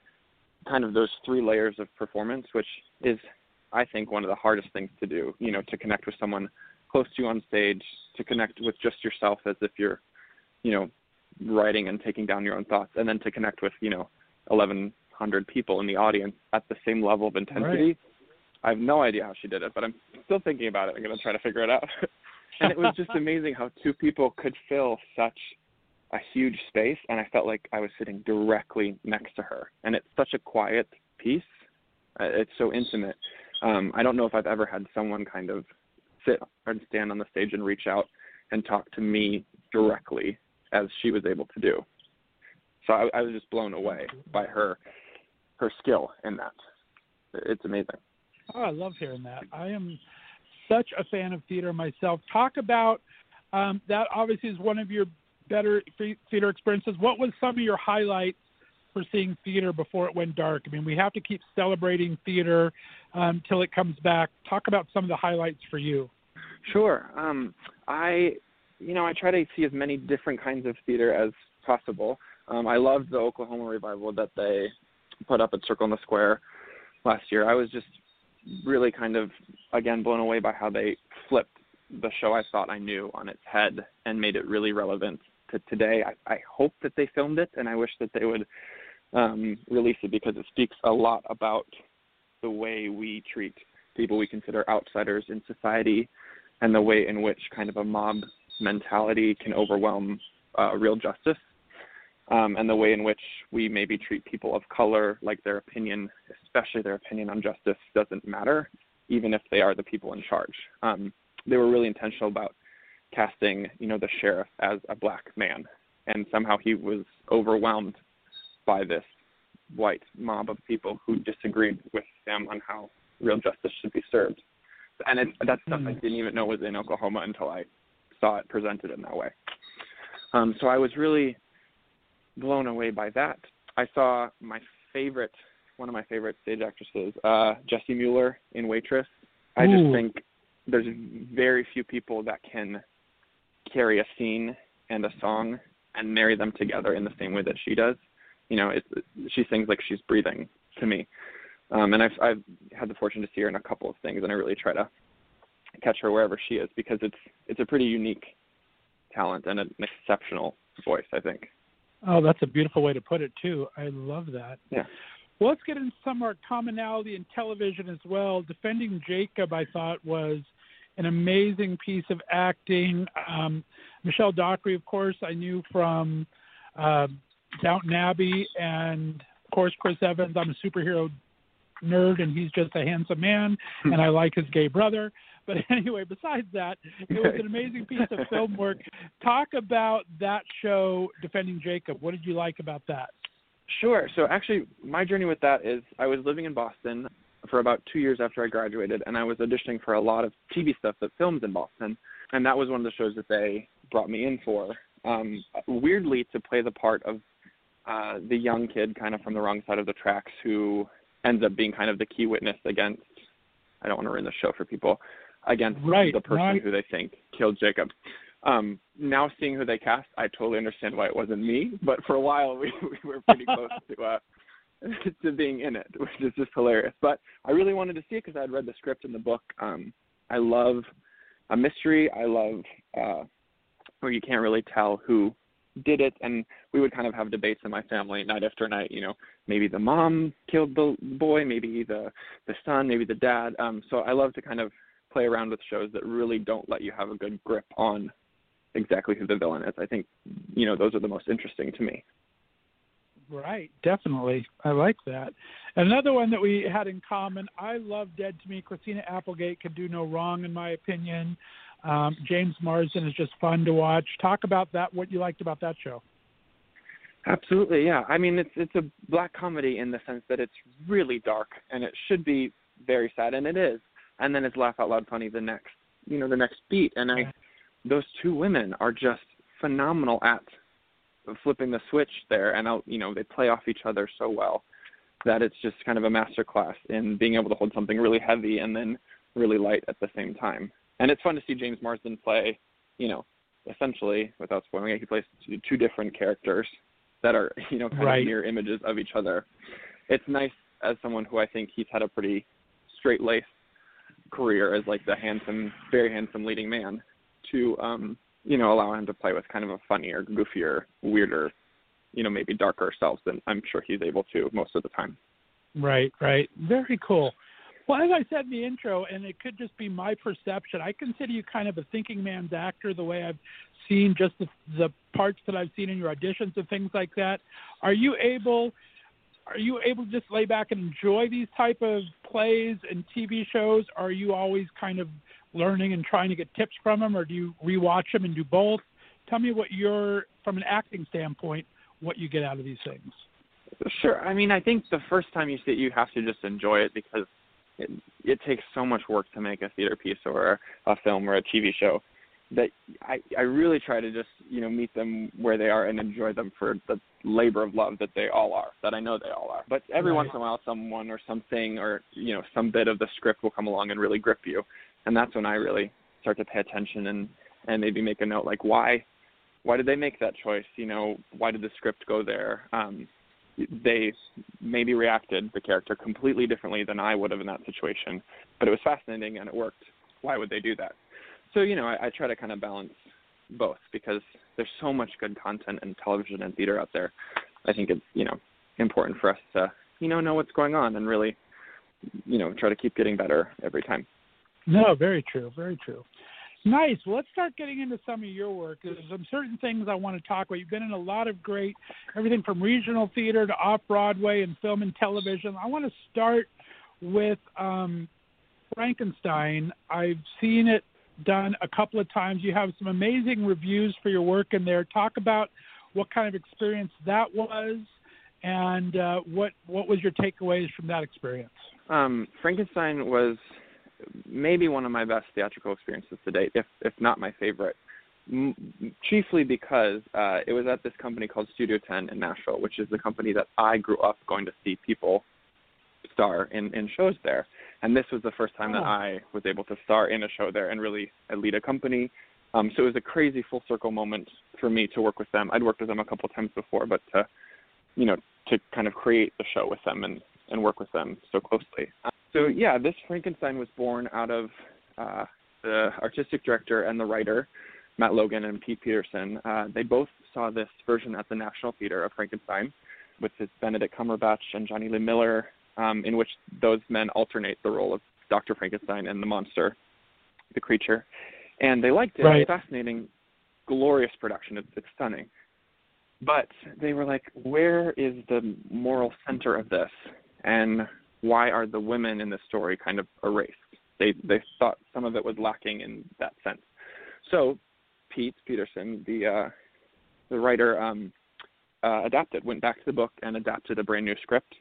kind of those three layers of performance, which is, I think, one of the hardest things to do, you know, to connect with someone close to you on stage, to connect with just yourself as if you're, you know, writing and taking down your own thoughts, and then to connect with, you know, 1,100 people in the audience at the same level of intensity. Right. I have no idea how she did it, but I'm still thinking about it. I'm going to try to figure it out. and it was just amazing how two people could fill such a huge space and I felt like I was sitting directly next to her. And it's such a quiet piece. Uh, it's so intimate. Um, I don't know if I've ever had someone kind of sit and stand on the stage and reach out and talk to me directly as she was able to do. So I, I was just blown away by her her skill in that. It's amazing. Oh, I love hearing that. I am such a fan of theater myself. Talk about um, that. Obviously, is one of your better theater experiences. What was some of your highlights for seeing theater before it went dark? I mean, we have to keep celebrating theater um, till it comes back. Talk about some of the highlights for you. Sure. Um, I, you know, I try to see as many different kinds of theater as possible. Um, I loved the Oklahoma revival that they put up at Circle in the Square last year. I was just really kind of again blown away by how they flipped the show I thought I knew on its head and made it really relevant to today. I, I hope that they filmed it, and I wish that they would um, release it because it speaks a lot about the way we treat people we consider outsiders in society and the way in which kind of a mob mentality can overwhelm uh, real justice um, and the way in which we maybe treat people of color like their opinion, especially their opinion on justice, doesn't matter, even if they are the people in charge. Um, they were really intentional about casting, you know, the sheriff as a black man, and somehow he was overwhelmed by this white mob of people who disagreed with him on how real justice should be served. And it, that's stuff I hmm. didn't even know was in Oklahoma until I saw it presented in that way. Um, so I was really blown away by that. I saw my favorite, one of my favorite stage actresses, uh, Jessie Mueller in Waitress. I Ooh. just think there's very few people that can carry a scene and a song and marry them together in the same way that she does. You know, it's, she sings like she's breathing to me. Um, and I've, I've had the fortune to see her in a couple of things, and I really try to catch her wherever she is because it's it's a pretty unique talent and an exceptional voice, I think. Oh, that's a beautiful way to put it too. I love that. Yeah. Well, let's get into some our commonality in television as well. Defending Jacob, I thought was an amazing piece of acting. Um, Michelle Dockery, of course, I knew from uh, Downton Abbey, and of course Chris Evans. I'm a superhero nerd, and he's just a handsome man, hmm. and I like his gay brother. But anyway, besides that, it was an amazing piece of film work. Talk about that show, Defending Jacob. What did you like about that? Sure. So actually, my journey with that is I was living in Boston for about two years after I graduated, and I was auditioning for a lot of TV stuff that films in Boston, and that was one of the shows that they brought me in for. Um, weirdly, to play the part of uh, the young kid, kind of from the wrong side of the tracks, who ends up being kind of the key witness against. I don't want to ruin the show for people against right. the person right. who they think killed Jacob. Um, now seeing who they cast, I totally understand why it wasn't me. But for a while, we, we were pretty close to uh, to being in it, which is just hilarious. But I really wanted to see it because I had read the script in the book. Um, I love a mystery. I love uh, where you can't really tell who did it, and we would kind of have debates in my family night after night. You know, maybe the mom killed the boy, maybe the the son, maybe the dad. Um, so I love to kind of play around with shows that really don't let you have a good grip on exactly who the villain is. I think you know those are the most interesting to me. Right, definitely. I like that. Another one that we had in common. I love Dead to Me. Christina Applegate could do no wrong, in my opinion. Um, James Marsden is just fun to watch. Talk about that. What you liked about that show? Absolutely, yeah. I mean, it's it's a black comedy in the sense that it's really dark and it should be very sad, and it is. And then it's laugh out loud funny the next, you know, the next beat. And I, those two women are just phenomenal at flipping the switch there, and I'll, you know, they play off each other so well that it's just kind of a master class in being able to hold something really heavy and then really light at the same time. And it's fun to see James Marsden play, you know, essentially without spoiling it, he plays two different characters that are, you know, kind right. of mirror images of each other. It's nice as someone who I think he's had a pretty straight laced career as like the handsome, very handsome leading man to um you know, allow him to play with kind of a funnier, goofier, weirder, you know, maybe darker selves than I'm sure he's able to most of the time. Right, right. Very cool. Well, as I said in the intro, and it could just be my perception, I consider you kind of a thinking man's actor the way I've seen just the, the parts that I've seen in your auditions and things like that. Are you able are you able to just lay back and enjoy these type of plays and TV shows? Are you always kind of learning and trying to get tips from them, or do you rewatch them and do both? Tell me what you're, from an acting standpoint, what you get out of these things. Sure. I mean, I think the first time you see it, you have to just enjoy it because it, it takes so much work to make a theater piece or a film or a TV show that I, I really try to just you know meet them where they are and enjoy them for the labor of love that they all are that I know they all are. But every right. once in a while, someone or something or you know some bit of the script will come along and really grip you and that's when I really start to pay attention and and maybe make a note like why why did they make that choice? You know, why did the script go there? Um, they maybe reacted the character completely differently than I would have in that situation, but it was fascinating and it worked. Why would they do that? So you know, I, I try to kind of balance both because there's so much good content in television and theater out there. I think it's you know important for us to you know know what's going on and really you know try to keep getting better every time. No, very true, very true. Nice. Well, let's start getting into some of your work. There's some certain things I want to talk about. You've been in a lot of great, everything from regional theater to off Broadway and film and television. I want to start with um, Frankenstein. I've seen it done a couple of times. You have some amazing reviews for your work in there. Talk about what kind of experience that was, and uh, what what was your takeaways from that experience? Um, Frankenstein was maybe one of my best theatrical experiences to date, if if not my favorite. Chiefly because uh, it was at this company called Studio Tenn in Nashville, which is the company that I grew up going to see people star in in shows there. And this was the first time oh. that I was able to star in a show there and really lead a company. Um, so it was a crazy full circle moment for me to work with them. I'd worked with them a couple of times before, but to, you know, to kind of create the show with them and and work with them so closely. So yeah, this Frankenstein was born out of uh, the artistic director and the writer, Matt Logan and Pete Peterson. Uh, they both saw this version at the National Theater of Frankenstein, with his Benedict Cumberbatch and Jonny Lee Miller, um, in which those men alternate the role of Dr. Frankenstein and the monster, the creature. And they liked it. Right. It's fascinating, glorious production. It's, it's stunning. But they were like, where is the moral center of this? And why are the women in the story kind of erased? they they thought some of it was lacking in that sense. So Pete Peterson, the uh, the writer, um, uh, adapted, went back to the book and adapted a brand new script.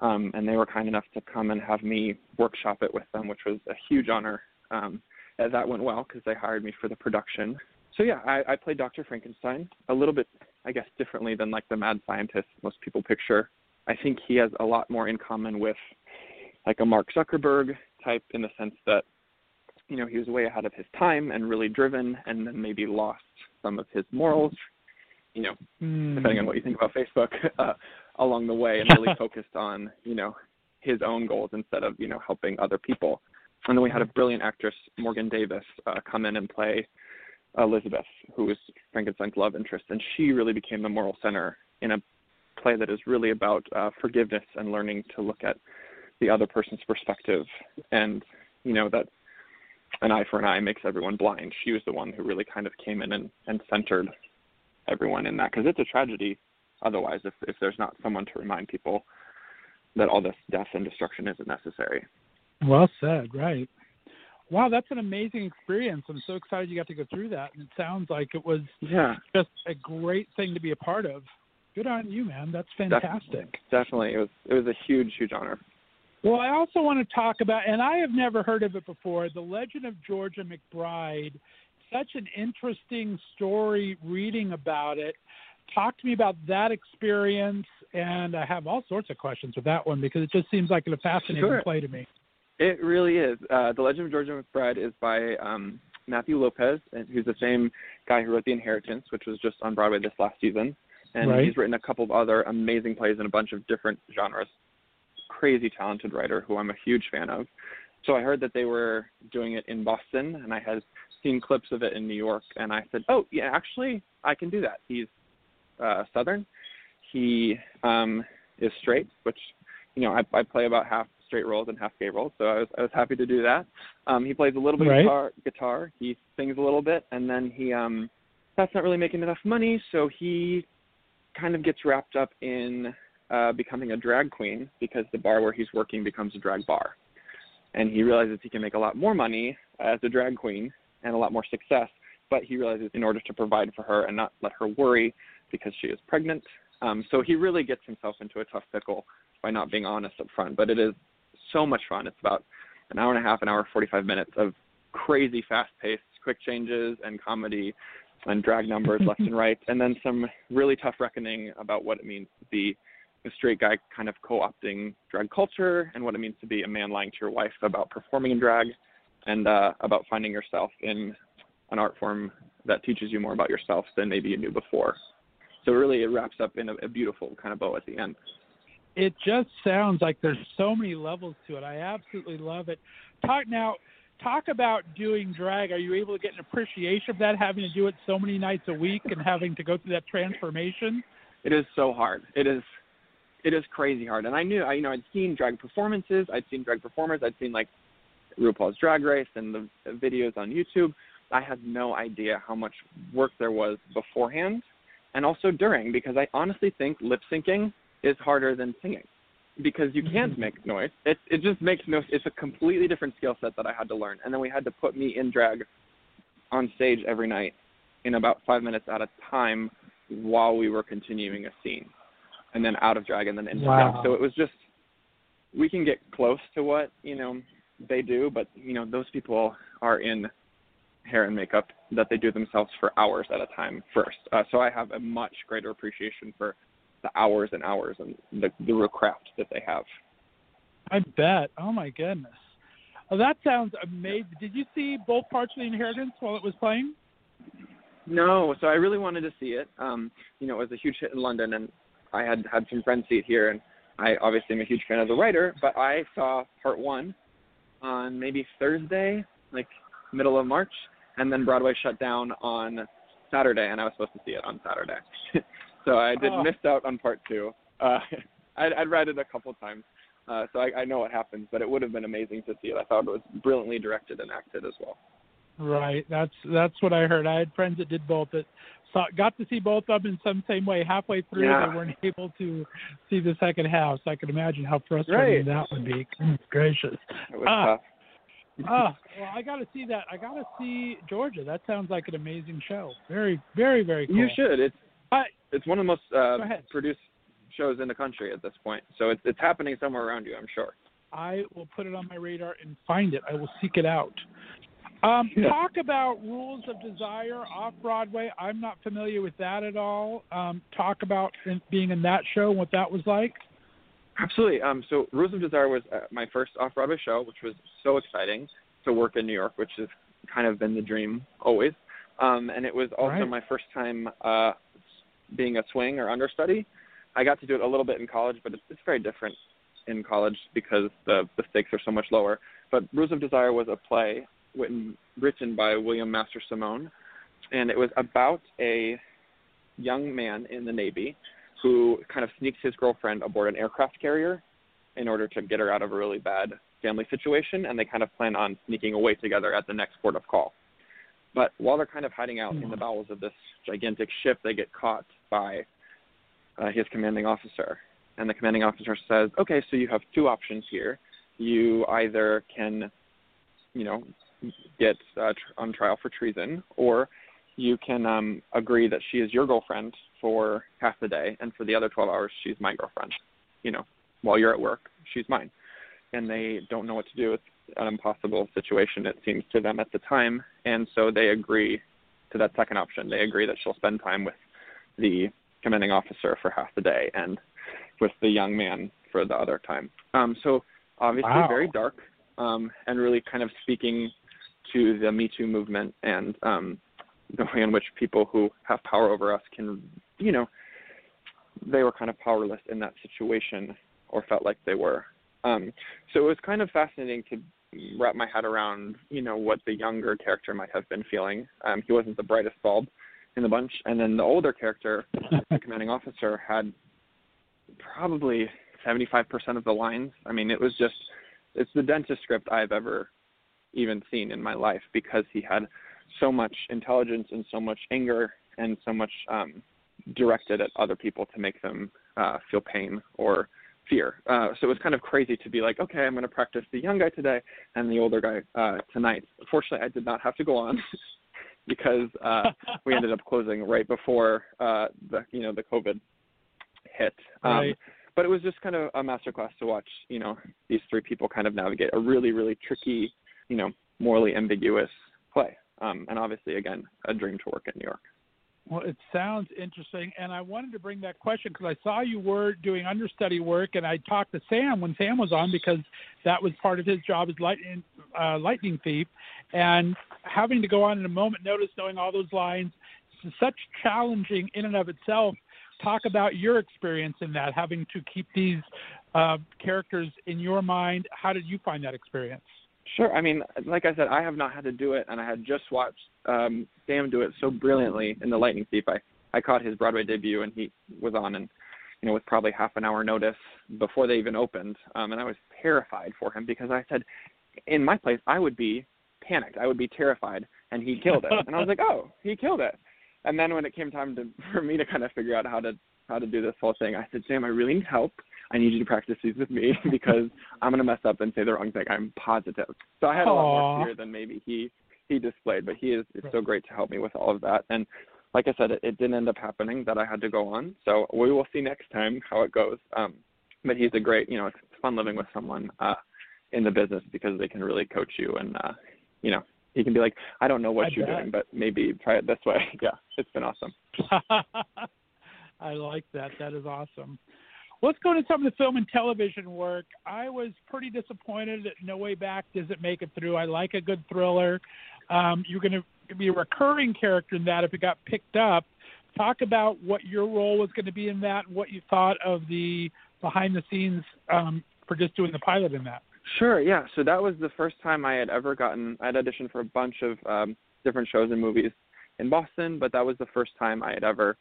Um, and they were kind enough to come and have me workshop it with them, which was a huge honor. Um, that went well because they hired me for the production. So yeah, I, I played Dr. Frankenstein a little bit, I guess, differently than like the mad scientist most people picture. I think he has a lot more in common with like a Mark Zuckerberg type in the sense that you know he was way ahead of his time and really driven, and then maybe lost some of his morals. You know, mm. depending on what you think about Facebook, uh, along the way, and really focused on you know his own goals instead of you know helping other people. And then we had a brilliant actress, Morgan Davis, uh, come in and play Elizabeth, who was Frankenstein's love interest, and she really became the moral center in a play that is really about uh, forgiveness and learning to look at the other person's perspective, and you know that an eye for an eye makes everyone blind. She was the one who really kind of came in and, and centered everyone in that because it's a tragedy otherwise if if there's not someone to remind people that all this death and destruction isn't necessary. Well said, right. Wow, that's an amazing experience. I'm so excited you got to go through that. And it sounds like it was yeah. just a great thing to be a part of. Good on you, man. That's fantastic. Definitely. It was it was a huge, huge honor. Well, I also want to talk about, and I have never heard of it before, The Legend of Georgia McBride. Such an interesting story reading about it. Talk to me about that experience, and I have all sorts of questions with that one because it just seems like a fascinating sure. play to me. It really is. Uh, the Legend of Georgia McBride is by um, Matthew Lopez, who's the same guy who wrote The Inheritance, which was just on Broadway this last season. And right. he's written a couple of other amazing plays in a bunch of different genres. Crazy talented writer who I'm a huge fan of. So I heard that they were doing it in Boston, and I had seen clips of it in New York, and I said, "Oh, yeah, actually, I can do that." He's uh, Southern. He um, is straight, which you know I, I play about half straight roles and half gay roles, so I was I was happy to do that. Um, he plays a little bit right. of guitar, guitar. He sings a little bit, and then he um, that's not really making enough money, so he kind of gets wrapped up in uh, becoming a drag queen because the bar where he's working becomes a drag bar, and he realizes he can make a lot more money as a drag queen and a lot more success. But he realizes in order to provide for her and not let her worry because she is pregnant. Um, so he really gets himself into a tough pickle by not being honest up front. But it is so much fun. It's about an hour and a half, an hour, 45 minutes of crazy fast paced, quick changes and comedy and drag numbers left and right, and then some really tough reckoning about what it means to be a straight guy kind of co opting drag culture and what it means to be a man lying to your wife about performing in drag and uh, about finding yourself in an art form that teaches you more about yourself than maybe you knew before. So really, it wraps up in a, a beautiful kind of bow at the end it just sounds like there's so many levels to it. I absolutely love it. Talk now. Talk about doing drag. Are you able to get an appreciation of that, having to do it so many nights a week and having to go through that transformation? It is so hard. It is, it is crazy hard. And I knew, I you know, I'd seen drag performances. I'd seen drag performers. I'd seen like RuPaul's Drag Race and the uh, videos on YouTube. I had no idea how much work there was beforehand and also during because I honestly think lip syncing is harder than singing because you can't mm-hmm. make noise. It it just makes no. It's a completely different skill set that I had to learn, and then we had to put me in drag on stage every night in about five minutes at a time while we were continuing a scene, and then out of drag and then into wow. drag. So it was just we can get close to what you know they do, but you know those people are in hair and makeup that they do themselves for hours at a time first. Uh, so I have a much greater appreciation for the hours and hours and the, the real craft that they have. I bet. Oh my goodness. Oh, that sounds amazing. Did you see both parts of the Inheritance while it was playing? No, so I really wanted to see it. Um, you know, it was a huge hit in London, and I had had some friends see it here, and I obviously am a huge fan of the writer. But I saw part one on maybe Thursday, like middle of March, and then Broadway shut down on Saturday, and I was supposed to see it on Saturday. so I did oh. miss out on part two. Uh, I'd, I'd read it a couple times, uh, so I, I know what happens. But it would have been amazing to see it. I thought it was brilliantly directed and acted as well. Right. That's that's what I heard. I had friends that did both. That saw, got to see both of them in some same way. Halfway through, yeah. they weren't able to see the second half. So I can imagine how frustrating right. that would be. Goodness gracious. It was ah. tough. Oh, well, I got to see that. I got to see Georgia. That sounds like an amazing show. Very, very, very cool. You should. It's I, it's one of the most uh, produced shows in the country at this point. So it's it's happening somewhere around you, I'm sure. I will put it on my radar and find it. I will seek it out. Um, Yeah. Talk about Rules of Desire off Broadway. I'm not familiar with that at all. Um, talk about being in that show, what that was like. Absolutely. Um, so Rules of Desire was uh, my first off-Broadway show, which was so exciting to work in New York, which has kind of been the dream always. Um, and it was also Right. my first time uh, being a swing or understudy. I got to do it a little bit in college, but it's, it's very different in college because the the stakes are so much lower. But Rules of Desire was a play written written by William Mastrosimone, and it was about a young man in the Navy who kind of sneaks his girlfriend aboard an aircraft carrier in order to get her out of a really bad family situation, and they kind of plan on sneaking away together at the next port of call. But while they're kind of hiding out in the bowels of this gigantic ship, they get caught by uh, his commanding officer. And the commanding officer says, okay, so you have two options here. You either can, you know, get uh, tr- on trial for treason, or you can um, agree that she is your girlfriend for half the day, and for the other 12 hours, she's my girlfriend. You know, while you're at work, she's mine. And they don't know what to do. It's an impossible situation, it seems to them at the time. And so they agree to that second option. They agree that she'll spend time with the commanding officer for half the day and with the young man for the other time. Um, so obviously Wow. very dark um, and really kind of speaking to the Me Too movement and um, the way in which people who have power over us can, you know, they were kind of powerless in that situation or felt like they were. Um, so it was kind of fascinating to wrap my head around, you know, what the younger character might have been feeling. Um, he wasn't the brightest bulb in the bunch, and then the older character, the commanding officer, had probably 75% of the lines. I mean, it was just, it's the dentist script I've ever even seen in my life because he had so much intelligence and so much anger and so much um, directed at other people to make them uh, feel pain or fear. Uh, so it was kind of crazy to be like, okay, I'm going to practice the young guy today and the older guy uh, tonight. Fortunately, I did not have to go on because uh, we ended up closing right before uh, the you know the COVID hit. Um, Right. But it was just kind of a masterclass to watch. You know, these three people kind of navigate a really really tricky, you know, morally ambiguous play. Um, and obviously, again, a dream to work in New York. Well, it sounds interesting, and I wanted to bring that question because I saw you were doing understudy work, and I talked to Sam when Sam was on because that was part of his job as lightning uh, lightning thief, and having to go on in a moment notice, knowing all those lines, is such challenging in and of itself. Talk about your experience in that, having to keep these uh, characters in your mind. How did you find that experience? Sure. I mean, like I said, I have not had to do it, and I had just watched um, Sam do it so brilliantly in The Lightning Thief. I, I caught his Broadway debut, and he was on, and you know, with probably half an hour notice before they even opened, um, and I was terrified for him because I said, in my place, I would be panicked, I would be terrified, and he killed it, and I was like, oh, he killed it. And then when it came time to for me to kind of figure out how to how to do this whole thing, I said, Sam, I really need help. I need you to practice these with me because I'm gonna mess up and say the wrong thing. I'm positive. So I had a lot more fear than maybe he he displayed, but he is, is so great to help me with all of that. And like I said, it, it didn't end up happening that I had to go on. So we will see next time how it goes. Um, but he's a great, you know, it's fun living with someone uh, in the business because they can really coach you and, uh, you know, he can be like, I don't know what I you're bet. doing, but maybe try it this way. yeah, it's been awesome. I like that. That is awesome. Let's go to some of the film and television work. I was pretty disappointed that No Way Back doesn't make it through. I like a good thriller. Um, you're going to be a recurring character in that if it got picked up. Talk about what your role was going to be in that and what you thought of the behind the scenes um, for just doing the pilot in that. Sure, yeah. So that was the first time I had ever gotten. I had auditioned for a bunch of um, different shows and movies in Boston, but that was the first time I had ever,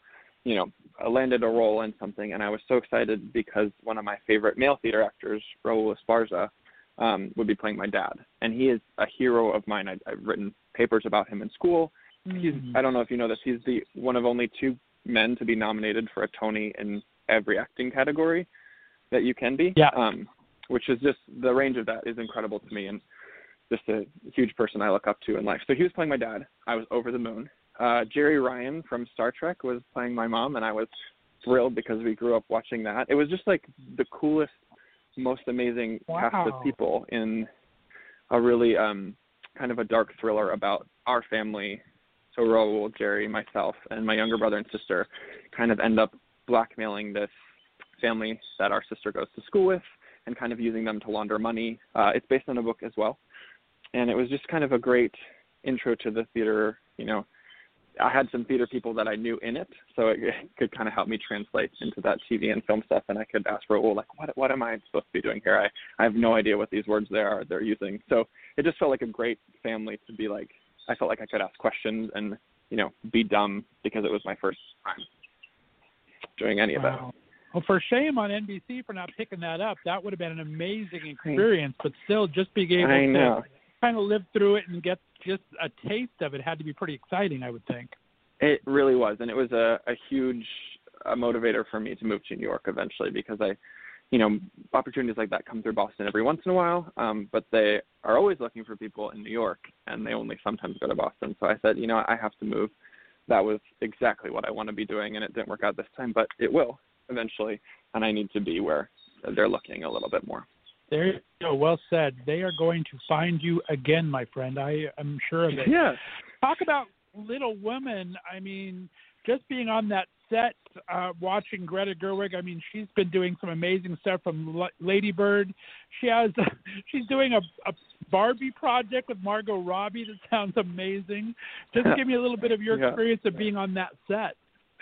you know, uh, landed a role in something, and I was so excited because one of my favorite male theater actors, Raul Esparza, um, would be playing my dad, and he is a hero of mine. I, I've written papers about him in school. He's I don't know if you know this. He's the one of only two men to be nominated for a Tony in every acting category that you can be. Yeah. Um, which is just the range of that is incredible to me. And just a huge person I look up to in life. So he was playing my dad. I was over the moon. Uh, Jeri Ryan from Star Trek was playing my mom, and I was thrilled because we grew up watching that. It was just like the coolest, most amazing wow. cast of people in a really um kind of a dark thriller about our family. So Raul, Jeri, myself, and my younger brother and sister kind of end up blackmailing this family that our sister goes to school with and kind of using them to launder money. Uh, it's based on a book as well. And it was just kind of a great intro to the theater. You know, I had some theater people that I knew in it, so it, could kind of help me translate into that TV and film stuff. And I could ask Raul, like, what what am I supposed to be doing here? I I have no idea what these words they are they're using. So it just felt like a great family to be like. I felt like I could ask questions and you know be dumb because it was my first time doing any wow. of that. Well, for shame on NBC for not picking that up. That would have been an amazing experience. But still, just being able I know. Kind of live through it and get just a taste of it had to be pretty exciting, I would think. It really was, and it was a, a huge uh, motivator for me to move to New York eventually because I, you know, opportunities like that come through Boston every once in a while, um, but they are always looking for people in New York, and they only sometimes go to Boston. So I said, you know, I have to move. That was exactly what I want to be doing, and it didn't work out this time, but it will eventually, and I need to be where they're looking a little bit more. There you go. Well said. They are going to find you again, my friend. I am sure of it. Yeah. Talk about Little Women. I mean, just being on that set, uh, watching Greta Gerwig. I mean, she's been doing some amazing stuff from L- Lady Bird. She has, she's doing a, a Barbie project with Margot Robbie that sounds amazing. Just give me a little bit of your Yeah. experience of being on that set.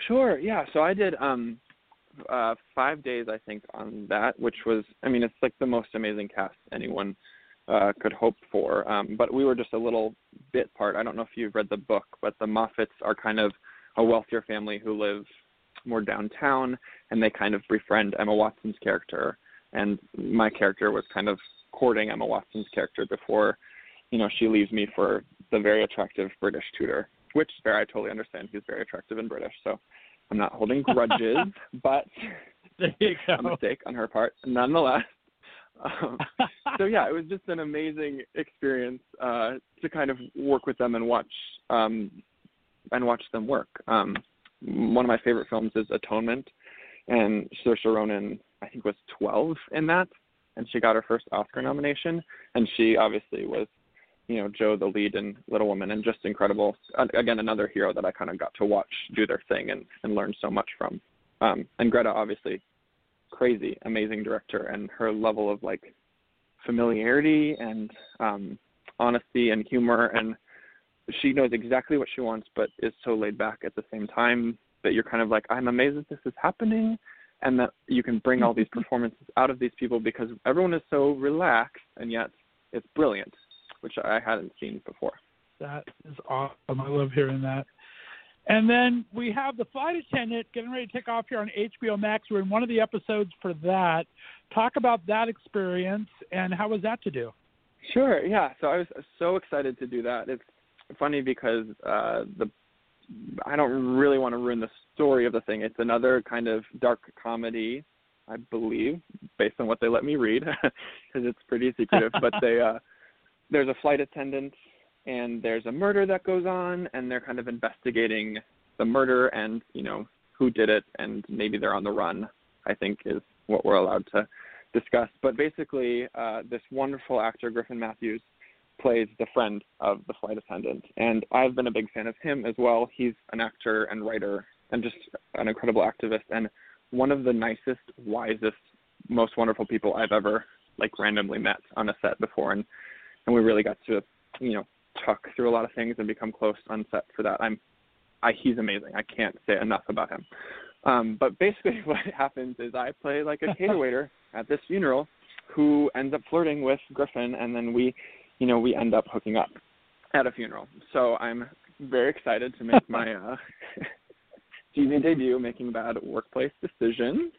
Sure. Yeah. So I did um uh five days I think on that, which was I mean it's like the most amazing cast anyone uh could hope for. Um but we were just a little bit part. I don't know if you've read the book, but the Moffats are kind of a wealthier family who live more downtown and they kind of befriend Emma Watson's character and my character was kind of courting Emma Watson's character before, you know, she leaves me for the very attractive British tutor. Which fair, I totally understand. He's very attractive and British, so I'm not holding grudges, but a mistake on her part, nonetheless. Um, so yeah, it was just an amazing experience uh, to kind of work with them and watch um, and watch them work. Um, one of my favorite films is Atonement, and Saoirse Ronan I think was 12 in that, and she got her first Oscar nomination, and she obviously was you know Jo the lead in Little Women and just incredible. Again, another hero that I kind of got to watch do their thing and and learn so much from. Um, and Greta obviously crazy, amazing director, and her level of like familiarity and um, honesty and humor, and she knows exactly what she wants, but is so laid back at the same time that you're kind of like, I'm amazed that this is happening, and that you can bring all these performances out of these people because everyone is so relaxed, and yet it's brilliant, which I hadn't seen before. That is awesome. I love hearing that. And then we have the flight attendant getting ready to take off here on HBO Max. We're in one of the episodes for that. Talk about that experience and how was that to do? Sure. Yeah. So I was so excited to do that. It's funny because uh, the I don't really want to ruin the story of the thing. It's another kind of dark comedy, I believe, based on what they let me read, because it's pretty secretive. but they uh, there's a flight attendant and there's a murder that goes on, and they're kind of investigating the murder and you know who did it, and maybe they're on the run. I think is what we're allowed to discuss. But basically, uh, this wonderful actor Griffin Matthews plays the friend of the flight attendant, and I've been a big fan of him as well. He's an actor and writer, and just an incredible activist, and one of the nicest, wisest, most wonderful people I've ever like randomly met on a set before, and and we really got to you know talk through a lot of things and become close on set for that. I'm I he's amazing. I can't say enough about him. Um, but basically what happens is I play like a cater waiter at this funeral who ends up flirting with Griffin and then we you know, we end up hooking up at a funeral. So I'm very excited to make my uh TV debut making bad workplace decisions.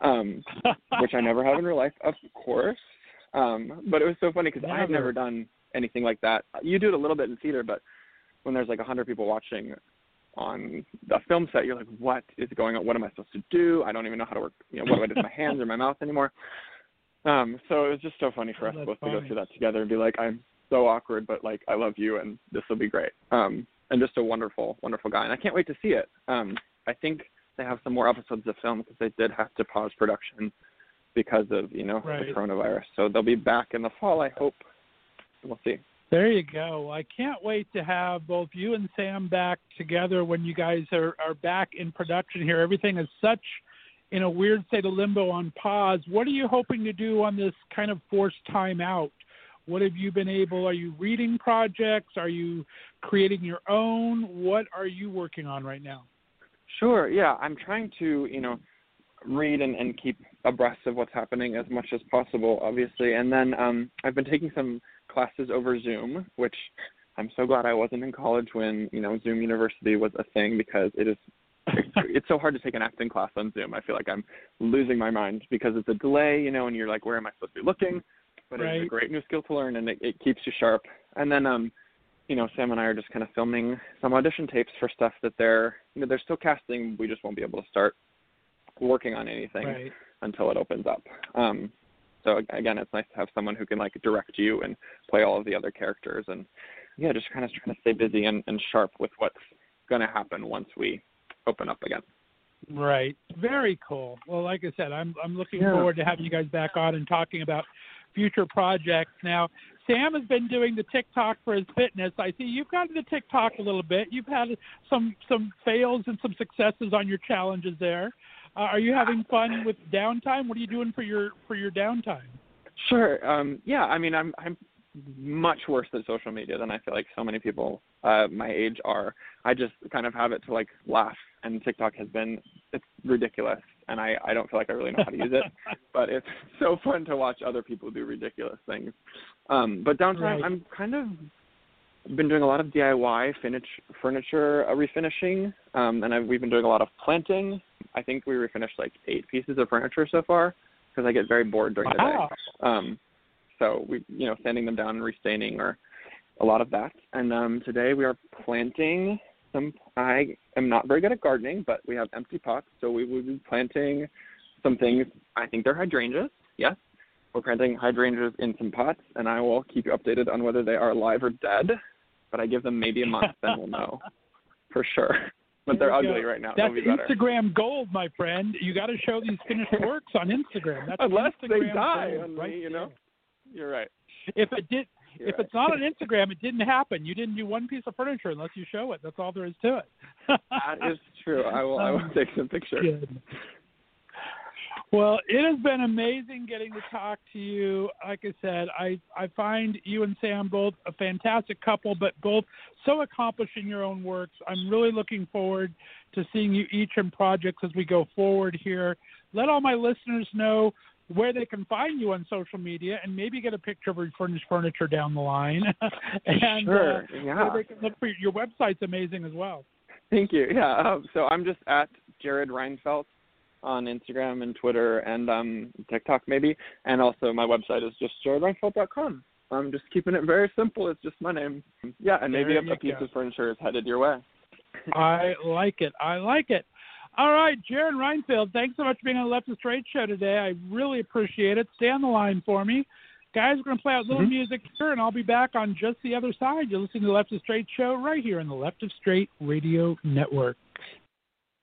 Um which I never have in real life, of course. Um, but it was so funny because I had Never. done anything like that. You do it a little bit in theater, but when there's like a hundred people watching on the film set, you're like, what is going on? What am I supposed to do? I don't even know how to work. You know, what do I do with my hands or my mouth anymore? Um, so it was just so funny for Oh, us both to go through that together and be like, I'm so awkward, but like I love you and this will be great. Um, and just a wonderful, wonderful guy, and I can't wait to see it. Um, I think they have some more episodes of film because they did have to pause production because of you know right. the coronavirus. So they'll be back in the fall, I hope. We'll see. There you go. I can't wait to have both you and Sam back together when you guys are, are back in production here. Everything is such in a weird state of limbo on pause. What are you hoping to do on this kind of forced time out? What have you been able? Are you reading projects? Are you creating your own? What are you working on right now? Sure. Yeah, I'm trying to you know read and, and keep abreast of what's happening as much as possible, obviously. And then um, I've been taking some classes over Zoom, which I'm so glad I wasn't in college when you know Zoom University was a thing because it is it's so hard to take an acting class on Zoom. I feel like I'm losing my mind because it's a delay, you know, and you're like, where am I supposed to be looking? But right. it's a great new skill to learn, and it, it keeps you sharp. And then, um, you know, Sam and I are just kind of filming some audition tapes for stuff that they're, you know, they're still casting. We just won't be able to start working on anything right. until it opens up. Um, so again, it's nice to have someone who can like direct you and play all of the other characters, and yeah, just kind of trying to stay busy and, and sharp with what's going to happen once we open up again. Right. Very cool. Well, like I said, I'm I'm looking Yeah. forward to having you guys back on and talking about future projects. Now, Sam has been doing the TikTok for his fitness. I see you've gotten to TikTok a little bit. You've had some some fails and some successes on your challenges there. Uh, are you having fun with downtime? What are you doing for your for your downtime? Sure. Um, yeah. I mean, I'm I'm much worse at social media than I feel like so many people uh, my age are. I just kind of have it to like laugh, and TikTok has been it's ridiculous, and I I don't feel like I really know how to use it, but it's so fun to watch other people do ridiculous things. Um, but downtime, Right. I'm kind of been doing a lot of DIY finish furniture uh, refinishing, um, and I've, we've been doing a lot of planting. I think we refinished like eight pieces of furniture so far because I get very bored during Wow. the day. Um, so we, you know, sanding them down and restaining or a lot of that. And um, today we are planting some. I am not very good at gardening, but we have empty pots, so we will be planting some things. I think they're hydrangeas. Yes, we're planting hydrangeas in some pots, and I will keep you updated on whether they are alive or dead. But I give them maybe a month, then we'll know for sure. But they're we go. ugly right now. That's be. Instagram gold, my friend. You got to show these finished works on Instagram. That's Unless they Instagram die gold on right me, you know. You're right. If it did, You're if right. it's not on Instagram, it didn't happen. You didn't do one piece of furniture unless you show it. That's all there is to it. that is true. I will. I will Um, take some pictures. Well, it has been amazing getting to talk to you. Like I said, I I find you and Sam both a fantastic couple, but both so accomplished in your own works. I'm really looking forward to seeing you each in projects as we go forward here. Let all my listeners know where they can find you on social media and maybe get a picture of your furnished furniture down the line. and Sure. uh, yeah. they can look for your, your website's amazing as well. Thank you. Yeah. Um, so I'm just at Jared Reinfeldt on Instagram and Twitter and um, TikTok maybe, and also my website is just jaredreinfeldt.com. I'm just keeping it very simple. It's just my name. Yeah, and maybe There a, piece go. of furniture is headed your way. I like it. I like it. All right, Jared Reinfeldt, thanks so much for being on the Left of Straight show today. I really appreciate it. Stay on the line for me. Guys, we're going to play out a little Mhm. music here, and I'll be back on just the other side. You're listening to the Left of Straight show right here on the Left of Straight Radio Network.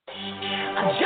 Every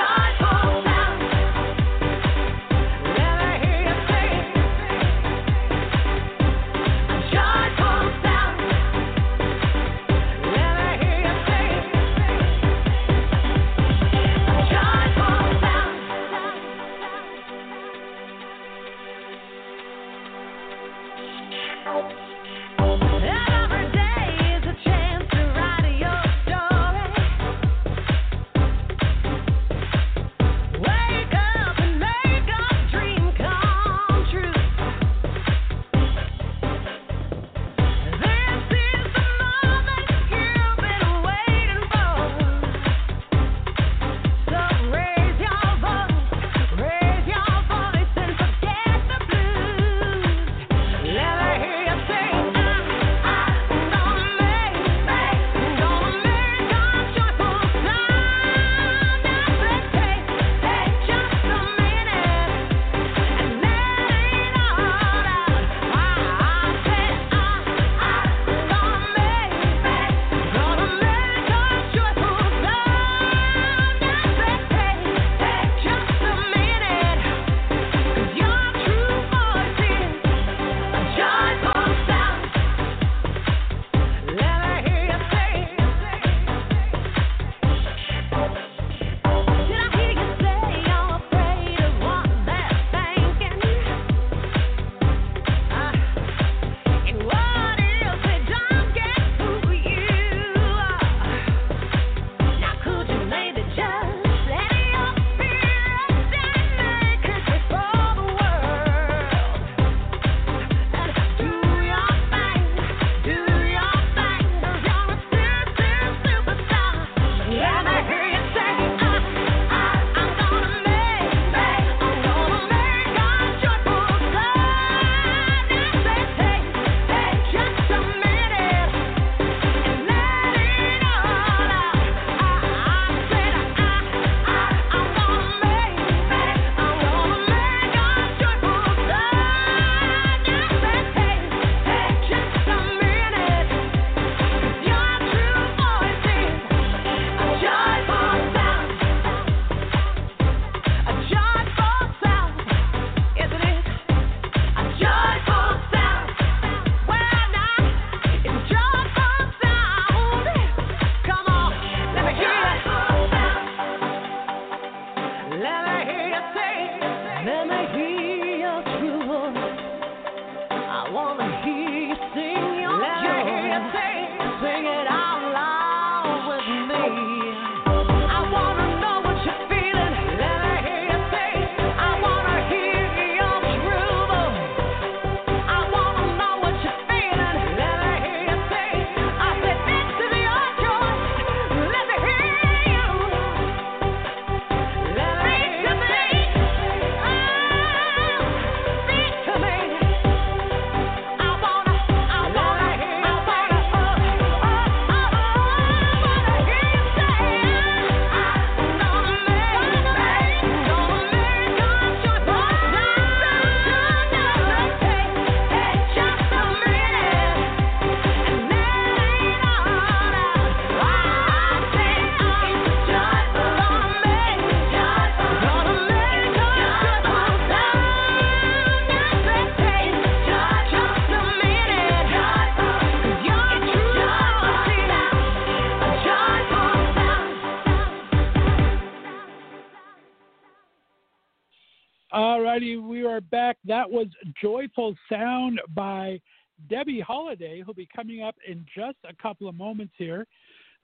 That was Joyful Sound by Debby Holiday, who'll be coming up in just a couple of moments here.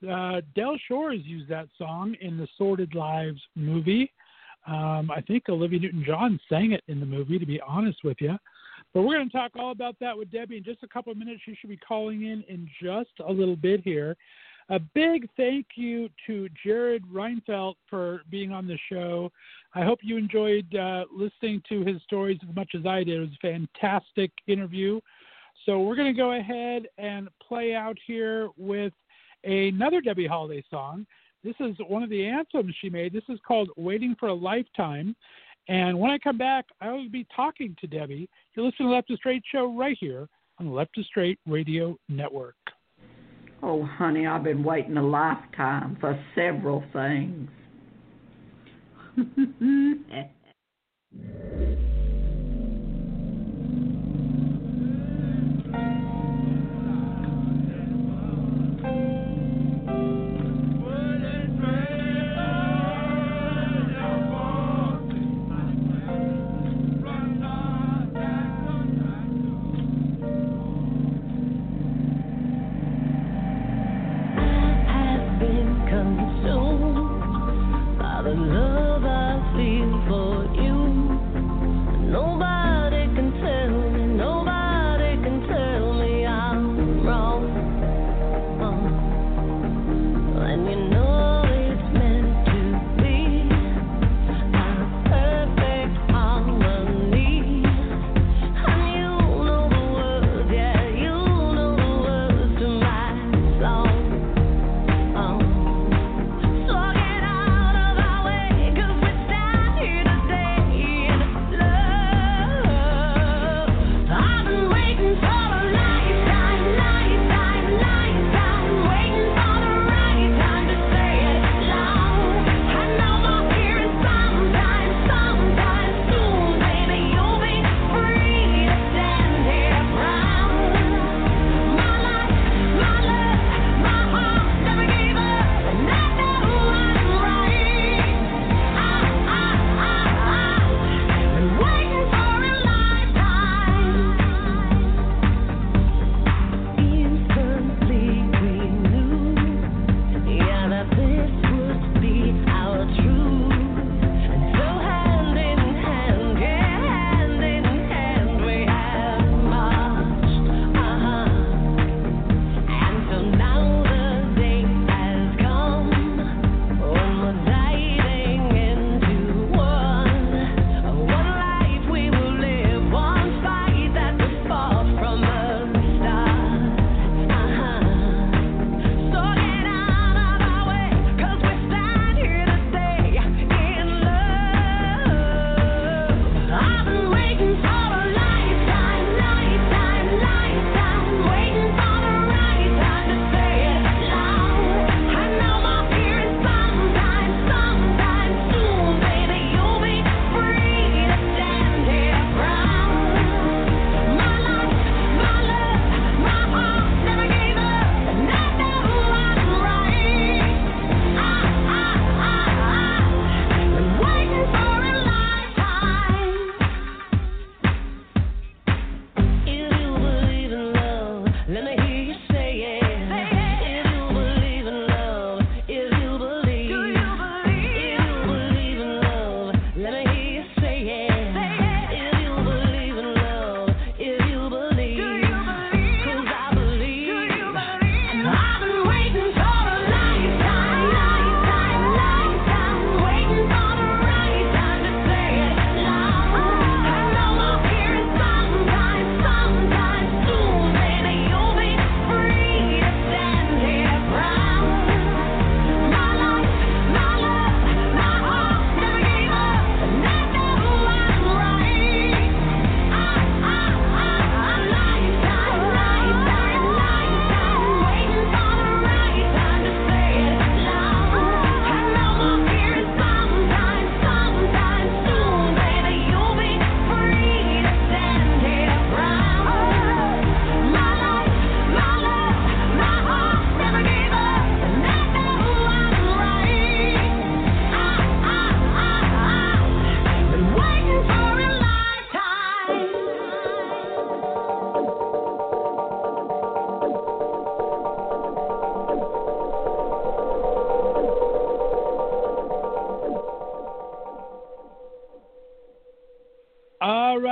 Uh, Del Shores used that song in the Sordid Lives movie. Um, I think Olivia Newton John sang it in the movie, to be honest with you. But we're going to talk all about that with Debby in just a couple of minutes. She should be calling in in just a little bit here. A big thank you to Jared Reinfeldt for being on the show. I hope you enjoyed uh, listening to his stories as much as I did. It was a fantastic interview. So we're going to go ahead and play out here with another Debby Holiday song. This is one of the anthems she made. This is called Waiting for a Lifetime. And when I come back, I will be talking to Debby. You're listening to Left of Straight Show right here on the Left of Straight Radio Network. Oh, honey, I've been waiting a lifetime for several things. You.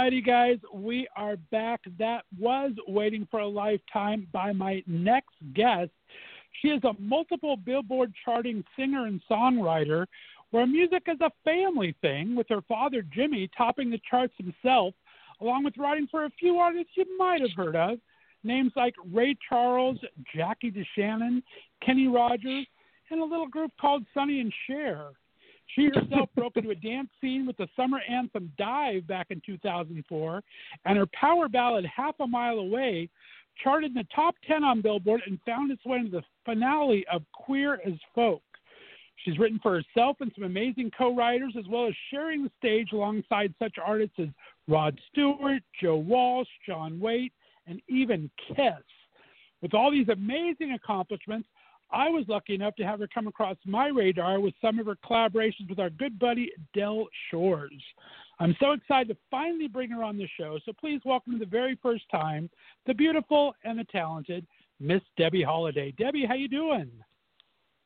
Alrighty, guys, we are back. That was Waiting for a Lifetime by my next guest. She is a multiple Billboard charting singer and songwriter where music is a family thing, with her father Jimmy topping the charts himself, along with writing for a few artists you might have heard of. Names like Ray Charles, Jackie DeShannon, Kenny Rogers, and a little group called Sonny and Cher. She herself broke into a dance scene with the summer anthem Dive back in 2004, and her power ballad Half a Mile Away charted in the top 10 on Billboard and found its way into the finale of Queer as Folk. She's written for herself and some amazing co writers, as well as sharing the stage alongside such artists as Rod Stewart, Joe Walsh, John Waite, and even Kiss. With all these amazing accomplishments, I was lucky enough to have her come across my radar with some of her collaborations with our good buddy Del Shores. I'm so excited to finally bring her on the show, so please welcome to the very first time the beautiful and the talented Miss Debby Holiday. Debby, how you doing?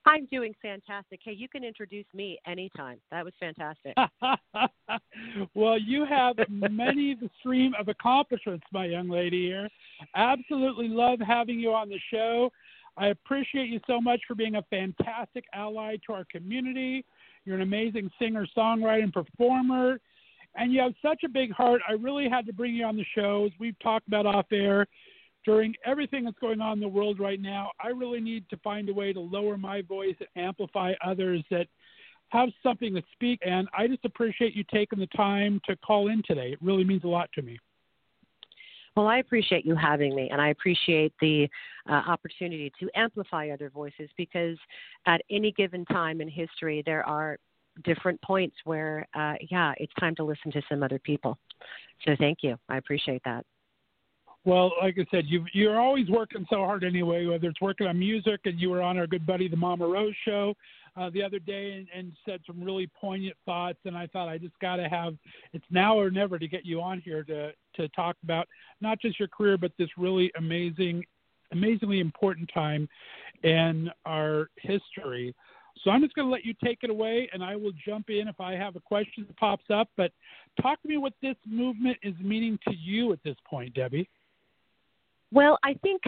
I'm doing fantastic. Hey, you can introduce me anytime. That was fantastic. well, you have many the stream of accomplishments, my young lady here. Absolutely love having you on the show. I appreciate you so much for being a fantastic ally to our community. You're an amazing singer, songwriter, and performer. And you have such a big heart. I really had to bring you on the show. As we've talked about off air, during everything that's going on in the world right now, I really need to find a way to lower my voice and amplify others that have something to speak. And I just appreciate you taking the time to call in today. It really means a lot to me. Well, I appreciate you having me, and I appreciate the uh, opportunity to amplify other voices because at any given time in history, there are different points where, uh, yeah, it's time to listen to some other people. So thank you. I appreciate that. Well, like I said, you you're always working so hard anyway. Whether it's working on music, and you were on our good buddy the Mama Rose show uh, the other day, and, and said some really poignant thoughts. And I thought I just got to have it's now or never to get you on here to to talk about not just your career, but this really amazing, amazingly important time in our history. So I'm just going to let you take it away, and I will jump in if I have a question that pops up. But talk to me what this movement is meaning to you at this point, Debby. Well, I think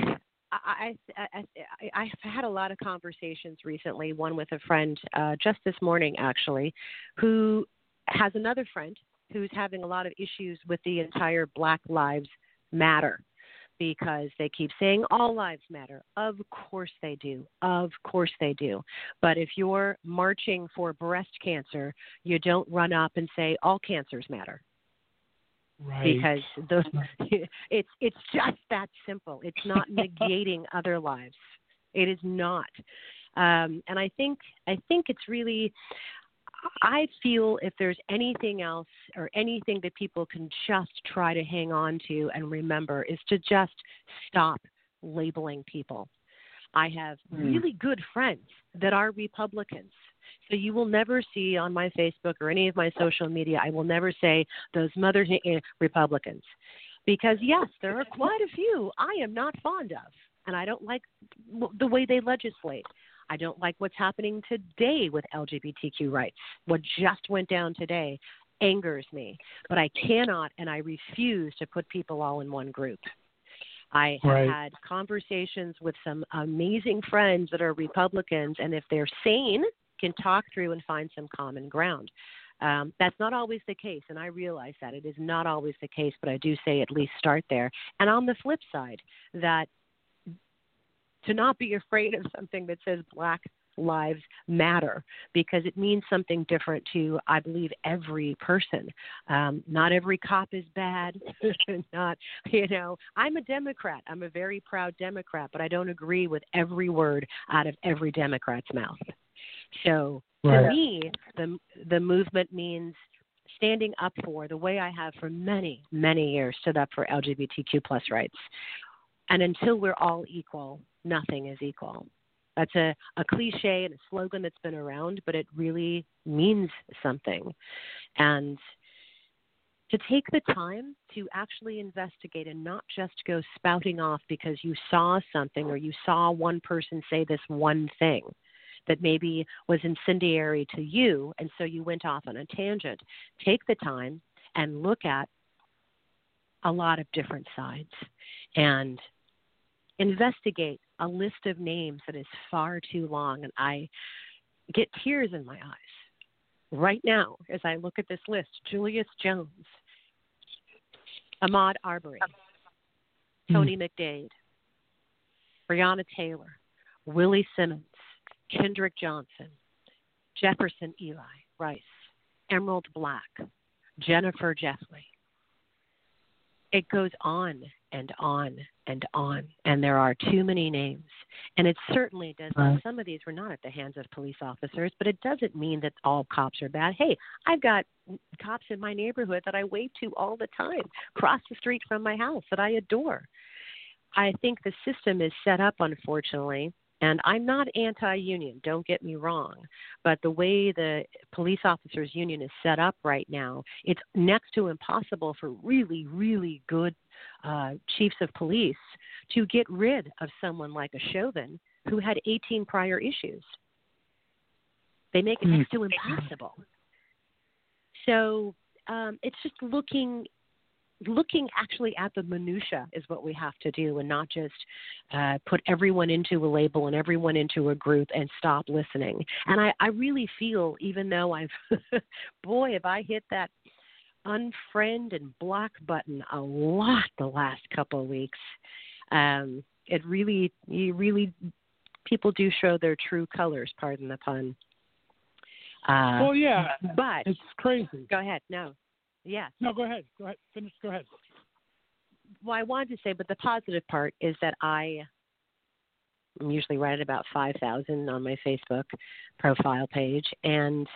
I, I, I, I've had a lot of conversations recently. One with a friend uh, just this morning, actually, who has another friend who's having a lot of issues with the entire Black Lives Matter because they keep saying all lives matter. Of course they do. Of course they do. But if you're marching for breast cancer, you don't run up and say all cancers matter. Right. Because the, it's it's just that simple. It's not negating other lives. It is not. Um, and I think I think it's really I feel if there's anything else or anything that people can just try to hang on to and remember is to just stop labeling people. I have Mm. really good friends that are Republicans. So you will never see on my Facebook or any of my social media, I will never say those mother Republicans. Because yes, there are quite a few I am not fond of, and I don't like the way they legislate. I don't like what's happening today with LGBTQ rights. What just went down today angers me, but I cannot and I refuse to put people all in one group. I have Right. had conversations with some amazing friends that are Republicans, and if they're sane, can talk through and find some common ground. Um, that's not always the case, and I realize that it is not always the case, but I do say at least start there. And on the flip side, that to not be afraid of something that says Black Lives Matter because it means something different to, I believe, every person. Um, not every cop is bad. not, you know, I'm a Democrat. I'm a very proud Democrat, but I don't agree with every word out of every Democrat's mouth. So to me, the the movement means standing up for the way I have for many many years stood up for LGBTQ plus rights. And until we're all equal, nothing is equal. That's a, a cliche and a slogan that's been around, but it really means something. And to take the time to actually investigate and not just go spouting off because you saw something or you saw one person say this one thing that maybe was incendiary to you, and so you went off on a tangent. Take the time and look at a lot of different sides and investigate a list of names that is far too long. And I get tears in my eyes right now as I look at this list Julius Jones, Ahmaud Arbery, hmm. Tony McDade, Breonna Taylor, Willie Simmons, Kendrick Johnson, Jefferson Eli Rice, Emerald Black, Jennifer Jeffley. It goes on and on and on, and there are too many names. And it certainly does. Right. Some of these were not at the hands of police officers, but it doesn't mean that all cops are bad. Hey, I've got cops in my neighborhood that I wave to all the time, across the street from my house that I adore. I think the system is set up, unfortunately, and I'm not anti union, don't get me wrong, but the way the police officers union is set up right now, it's next to impossible for really, really good uh, chiefs of police to get rid of someone like a Chauvin who had 18 prior issues. They make it Hmm. next to impossible. So um, it's just looking looking actually at the minutia is what we have to do and not just uh, put everyone into a label and everyone into a group and stop listening. And i, I really feel even though i've boy have i hit that unfriend and block button a lot the last couple of weeks. Um, it really you really people do show their true colors pardon the pun. Uh, well, yeah, but it's crazy. go ahead. No yes No, go ahead. Go ahead. Finish. Go ahead. well, I wanted to say, but the positive part is that I I'm usually right at about 5,000 on my Facebook profile page, and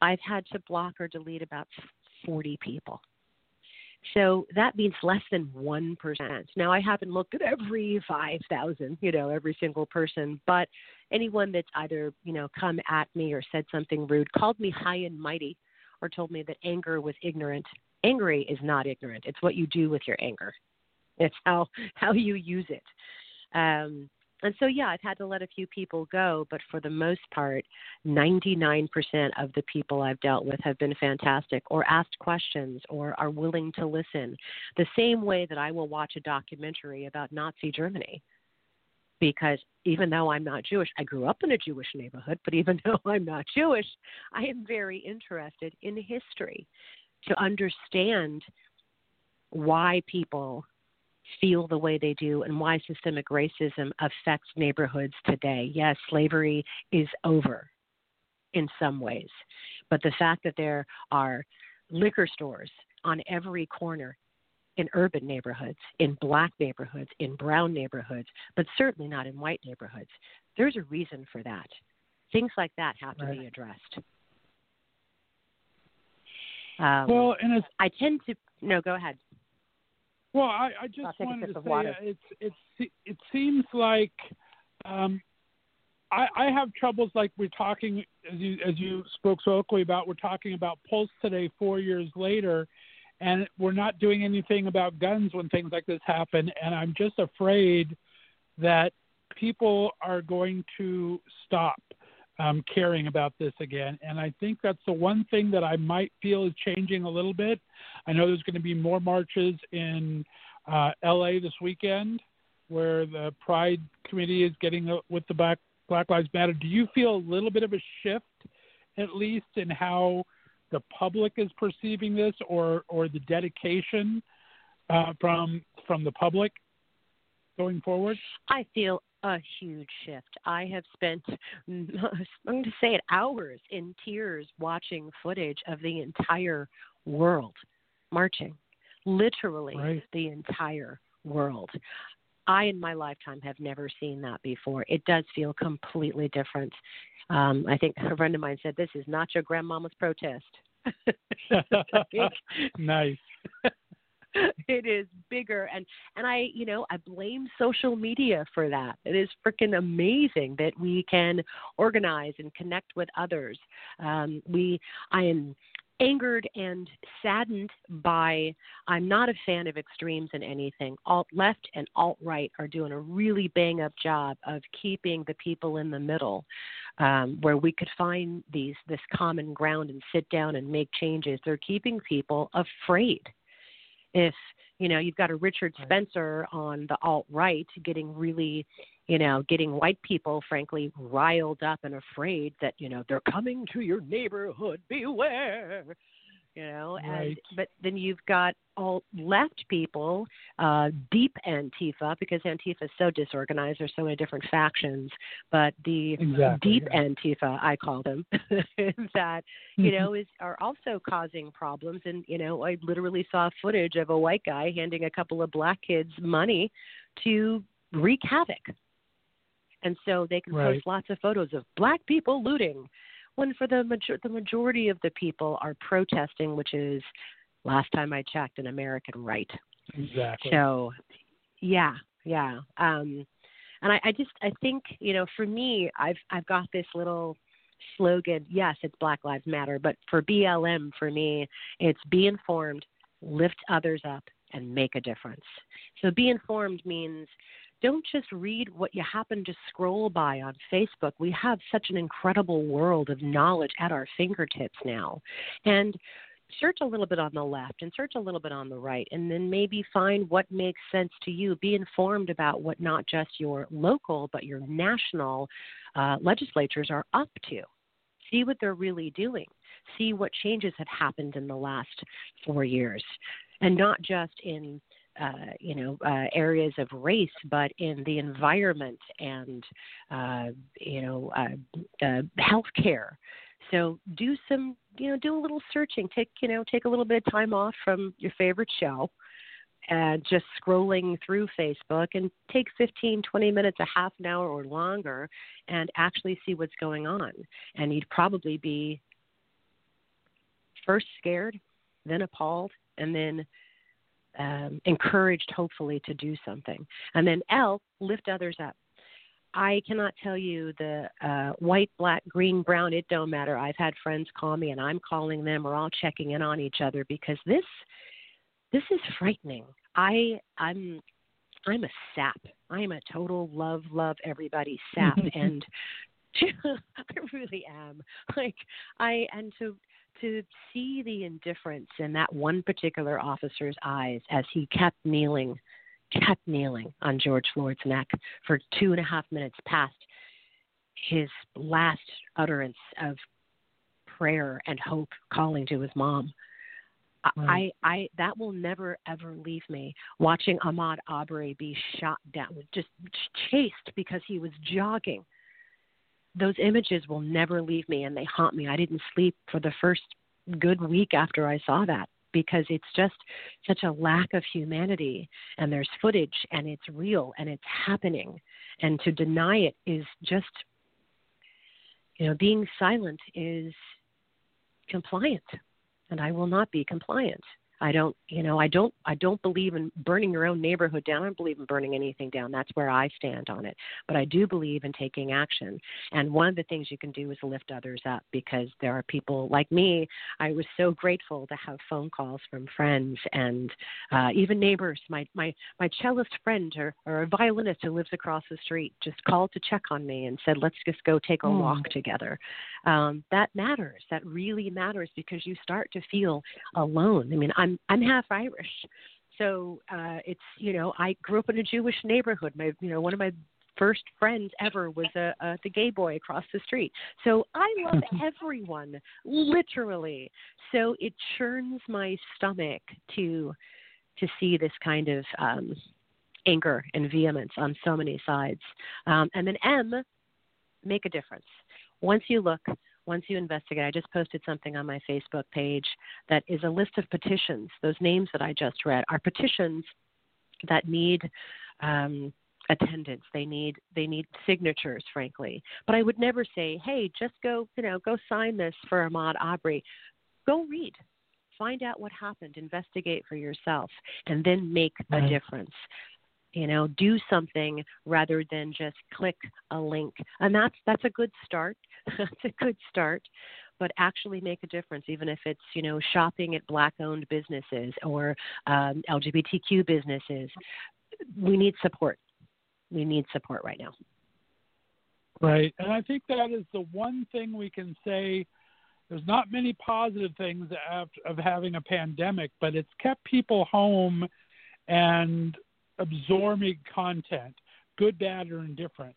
I've had to block or delete about 40 people. So that means less than 1%. Now, I haven't looked at every 5,000, you know, every single person, but anyone that's either, you know, come at me or said something rude, called me high and mighty, or told me that anger was ignorant. Angry is not ignorant. It's what you do with your anger. It's how how you use it. Um, and so, yeah, I've had to let a few people go, but for the most part, 99% of the people I've dealt with have been fantastic or asked questions or are willing to listen. The same way that I will watch a documentary about Nazi Germany. Because even though I'm not Jewish, I grew up in a Jewish neighborhood, but even though I'm not Jewish, I am very interested in history to understand why people feel the way they do and why systemic racism affects neighborhoods today. Yes, slavery is over in some ways, but the fact that there are liquor stores on every corner in urban neighborhoods, in black neighborhoods, in brown neighborhoods, but certainly not in white neighborhoods, there's a reason for that. Things like that have to Right. be addressed. Um, Well, and it's I tend to no. Go ahead. Well, I, I just wanted to say uh, it's it's it seems like um, I, I have troubles like we're talking as you as you spoke so eloquently about. We're talking about Pulse today, four years later, and we're not doing anything about guns when things like this happen. And I'm just afraid that people are going to stop um, caring about this again. And I think that's the one thing that I might feel is changing a little bit. I know there's going to be more marches in uh, LA this weekend where the Pride Committee is getting with the Black, Black Lives Matter. Do you feel a little bit of a shift, at least, in how the public is perceiving this or, or the dedication uh, from, from the public going forward? I feel a huge shift. I have spent, I'm going to say it, hours in tears watching footage of the entire world marching, literally Right. the entire world. I, in my lifetime, have never seen that before. It does feel completely different. Um, I think a friend of mine said, This is not your grandmama's protest. nice. it is bigger and and i you know i blame social media for that it is freaking amazing that we can organize and connect with others um we i am angered and saddened by i'm not a fan of extremes in anything. Alt left and alt right are doing a really bang up job of keeping the people in the middle um, where we could find these this common ground and sit down and make changes. They're keeping people afraid. If you know you've got a Richard. Spencer on the alt right getting really you know getting white people frankly riled up and afraid that you know they're coming to your neighborhood beware you know and but then you've got all left people uh deep antifa because antifa is so disorganized there's so many different factions but the Exactly. deep yeah. antifa i call them that you know is are also causing problems and you know i literally saw footage of a white guy handing a couple of black kids money to wreak havoc and so they can Right. post lots of photos of black people looting when for the major- the majority of the people are protesting which is last time i checked an american right Exactly. so, yeah, yeah. Um, and I, I just I think you know for me I've I've got this little slogan. Yes, it's Black Lives Matter, but for BLM for me it's be informed, lift others up, and make a difference. So be informed means don't just read what you happen to scroll by on Facebook. We have such an incredible world of knowledge at our fingertips now. And search a little bit on the left and search a little bit on the right and then maybe find what makes sense to you be informed about what not just your local but your national uh, legislatures are up to see what they're really doing see what changes have happened in the last four years and not just in uh, you know uh, areas of race, but in the environment and uh, you know uh, uh, healthcare. So do some you know do a little searching. Take you know take a little bit of time off from your favorite show and just scrolling through Facebook and take 15, 20 minutes, a half an hour or longer, and actually see what's going on. And you'd probably be first scared, then appalled, and then um, encouraged, hopefully, to do something. And then L, lift others up. I cannot tell you the uh, white, black, green, brown, it don't matter. I've had friends call me and I'm calling them. We're all checking in on each other because this this is frightening. I I'm I'm a sap. I'm a total love, love everybody sap and I really am. Like I and to to see the indifference in that one particular officer's eyes as he kept kneeling, kept kneeling on George Floyd's neck for two and a half minutes past his last utterance of prayer and hope calling to his mom. I, I, that will never ever leave me. Watching Ahmaud Aubrey be shot down, just chased because he was jogging those images will never leave me and they haunt me. I didn't sleep for the first good week after I saw that because it's just such a lack of humanity and there's footage and it's real and it's happening and to deny it is just you know being silent is compliant and I will not be compliant. I don't, you know, I don't, I don't believe in burning your own neighborhood down. I don't believe in burning anything down. That's where I stand on it. But I do believe in taking action. And one of the things you can do is lift others up because there are people like me. I was so grateful to have phone calls from friends and uh, even neighbors. My my my cellist friend or, or a violinist who lives across the street just called to check on me and said, "Let's just go take a Hmm. walk together." Um, that matters. That really matters because you start to feel alone. I mean, I'm I'm half Irish, so uh, it's you know I grew up in a Jewish neighborhood. My you know one of my first friends ever was a, a the gay boy across the street. So I love everyone, literally. So it churns my stomach to to see this kind of um, anger and vehemence on so many sides. Um, and then M, make a difference. Once you look, once you investigate, I just posted something on my Facebook page that is a list of petitions. Those names that I just read are petitions that need um, attendance. They need they need signatures, frankly. But I would never say, "Hey, just go, you know, go sign this for Ahmaud Aubrey." Go read, find out what happened, investigate for yourself, and then make a difference. You know, do something rather than just click a link, and that's that's a good start. that's a good start. But actually make a difference, even if it's you know shopping at black-owned businesses or um, LGBTQ businesses. We need support. We need support right now. Right. And I think that is the one thing we can say there's not many positive things of having a pandemic, but it's kept people home and absorbing content, good, bad, or indifferent.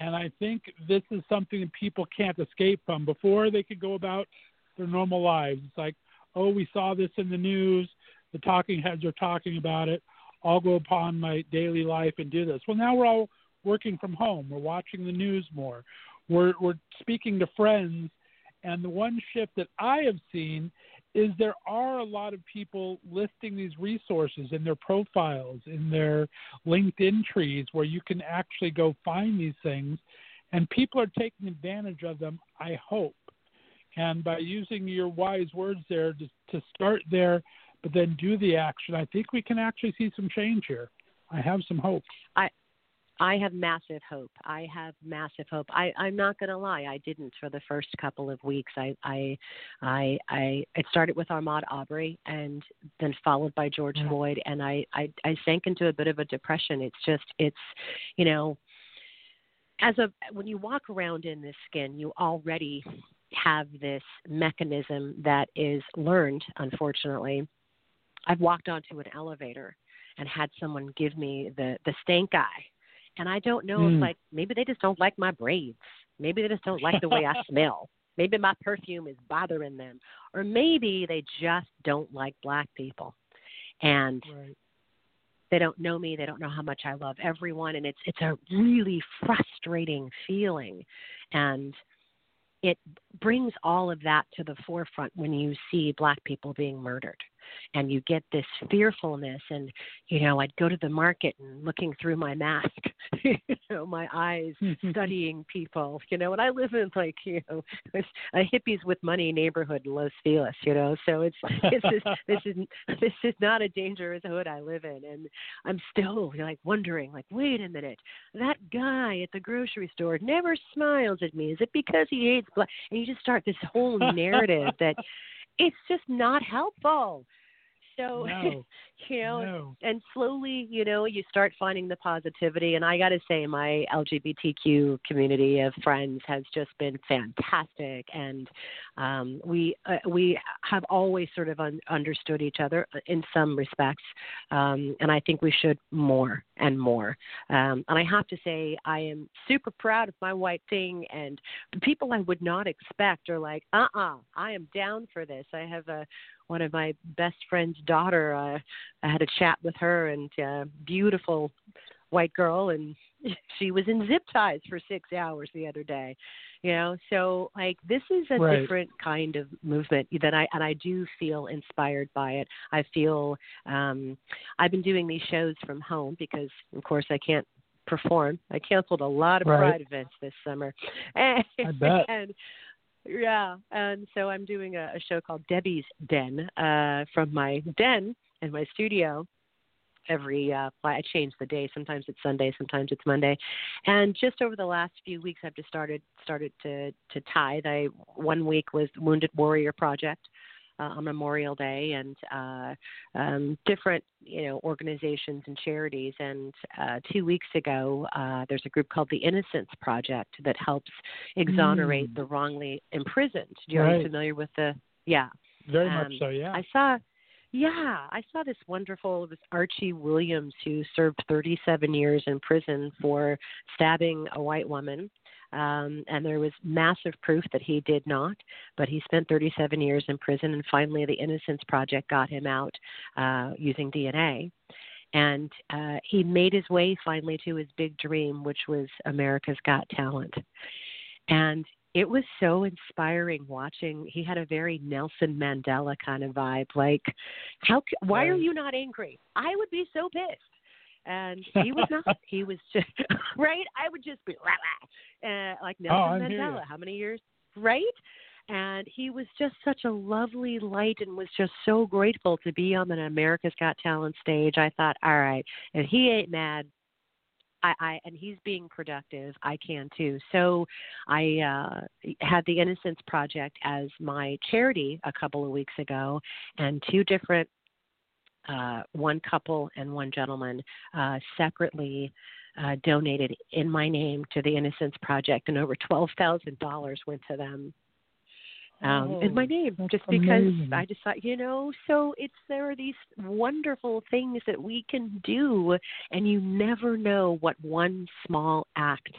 And I think this is something that people can't escape from. Before they could go about their normal lives, it's like, oh, we saw this in the news. The talking heads are talking about it. I'll go upon my daily life and do this. Well, now we're all working from home. We're watching the news more. We're we're speaking to friends, and the one shift that I have seen is there are a lot of people listing these resources in their profiles, in their LinkedIn trees, where you can actually go find these things, and people are taking advantage of them. I hope, and by using your wise words there to, to start there, but then do the action, I think we can actually see some change here. I have some hope. I I have massive hope. I have massive hope. I, I'm not going to lie. I didn't for the first couple of weeks. I, I, I, I, it started with Ahmaud Aubrey and then followed by George Yeah. Floyd, and I, I, I sank into a bit of a depression. It's just, it's, you know, as a when you walk around in this skin, you already have this mechanism that is learned. Unfortunately, I've walked onto an elevator and had someone give me the the stank eye and I don't know Mm. if like maybe they just don't like my braids. Maybe they just don't like the way I smell. Maybe my perfume is bothering them. Or maybe they just don't like black people. And Right. they don't know me, they don't know how much I love everyone and it's it's a really frustrating feeling. And it brings all of that to the forefront when you see black people being murdered and you get this fearfulness and you know i'd go to the market and looking through my mask you know my eyes mm-hmm. studying people you know and i live in like you know a hippies with money neighborhood in los feliz you know so it's this is this is this is not a dangerous hood i live in and i'm still like wondering like wait a minute that guy at the grocery store never smiles at me. Is it because he hates black and you just start this whole narrative that it's just not helpful so No. you know no. and slowly, you know, you start finding the positivity. And I got to say, my LGBTQ community of friends has just been fantastic, and um, we uh, we have always sort of un- understood each other in some respects, um, and I think we should more and more. Um, and I have to say, I am super proud of my white thing, and the people I would not expect are like, uh, uh I am down for this. I have a one of my best friend's daughter. Uh, I had a chat with her, and uh, beautiful white girl, and she was in zip ties for six hours the other day. You know, so like this is a Right. different kind of movement that I and I do feel inspired by it. I feel um I've been doing these shows from home because of course I can't perform. I canceled a lot of Right. pride events this summer. And, I bet. and yeah, and so I'm doing a, a show called Debby's Den uh, from my den in my studio. Every uh, I change the day. Sometimes it's Sunday, sometimes it's Monday, and just over the last few weeks, I've just started started to to tithe. I one week was Wounded Warrior Project, on Memorial Day and uh, um, different you know organizations and charities. And uh, two weeks ago, uh, there's a group called the Innocence Project that helps exonerate Mm. the wrongly imprisoned. Do you Right. familiar with the? Yeah, Very Um, much so. Yeah. I saw. Yeah, I saw this wonderful. It was Archie Williams who served 37 years in prison for stabbing a white woman, um, and there was massive proof that he did not. But he spent 37 years in prison, and finally, the Innocence Project got him out uh, using DNA. And uh, he made his way finally to his big dream, which was America's Got Talent. And it was so inspiring watching. He had a very Nelson Mandela kind of vibe. Like, how? Why are you not angry? I would be so pissed. And he was not. he was just right. I would just be rah, rah, uh, like Nelson Oh, Mandela. How many years? Right. And he was just such a lovely light and was just so grateful to be on an America's Got Talent stage. I thought, all right, if he ain't mad, I, I and he's being productive, I can too. So I uh, had the Innocence Project as my charity a couple of weeks ago, and two different, uh, one couple and one gentleman, uh, separately uh, donated in my name to the Innocence Project, and over twelve thousand dollars went to them. Um, is my Oh, name just because amazing. I just thought, you know, so it's there are these wonderful things that we can do, and you never know what one small act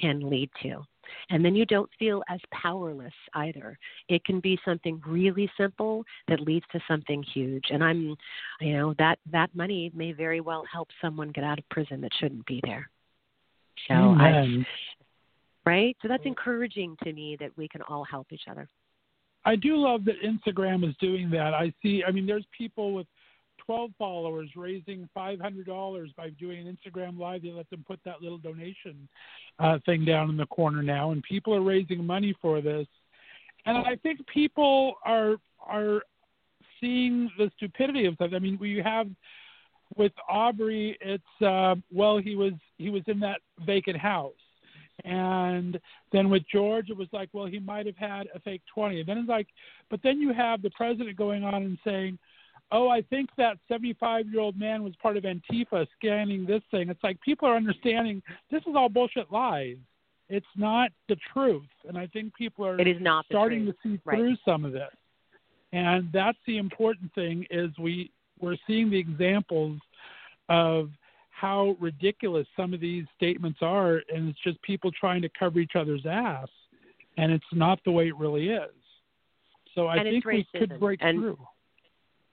can lead to. And then you don't feel as powerless either. It can be something really simple that leads to something huge. And I'm, you know, that that money may very well help someone get out of prison that shouldn't be there. So I, Amen. right? So that's encouraging to me that we can all help each other. I do love that Instagram is doing that. I see. I mean, there's people with 12 followers raising $500 by doing an Instagram live. They let them put that little donation uh, thing down in the corner now, and people are raising money for this. And I think people are are seeing the stupidity of stuff. I mean, we have with Aubrey, it's uh, well, he was he was in that vacant house. And then with George, it was like, well, he might have had a fake 20. And then it's like, but then you have the president going on and saying, oh, I think that 75 year old man was part of Antifa scanning this thing. It's like people are understanding this is all bullshit lies. It's not the truth. And I think people are It is not starting to see Right. through some of this. And that's the important thing is we we're seeing the examples of how ridiculous some of these statements are and it's just people trying to cover each other's ass and it's not the way it really is. So I And think we could break And- through.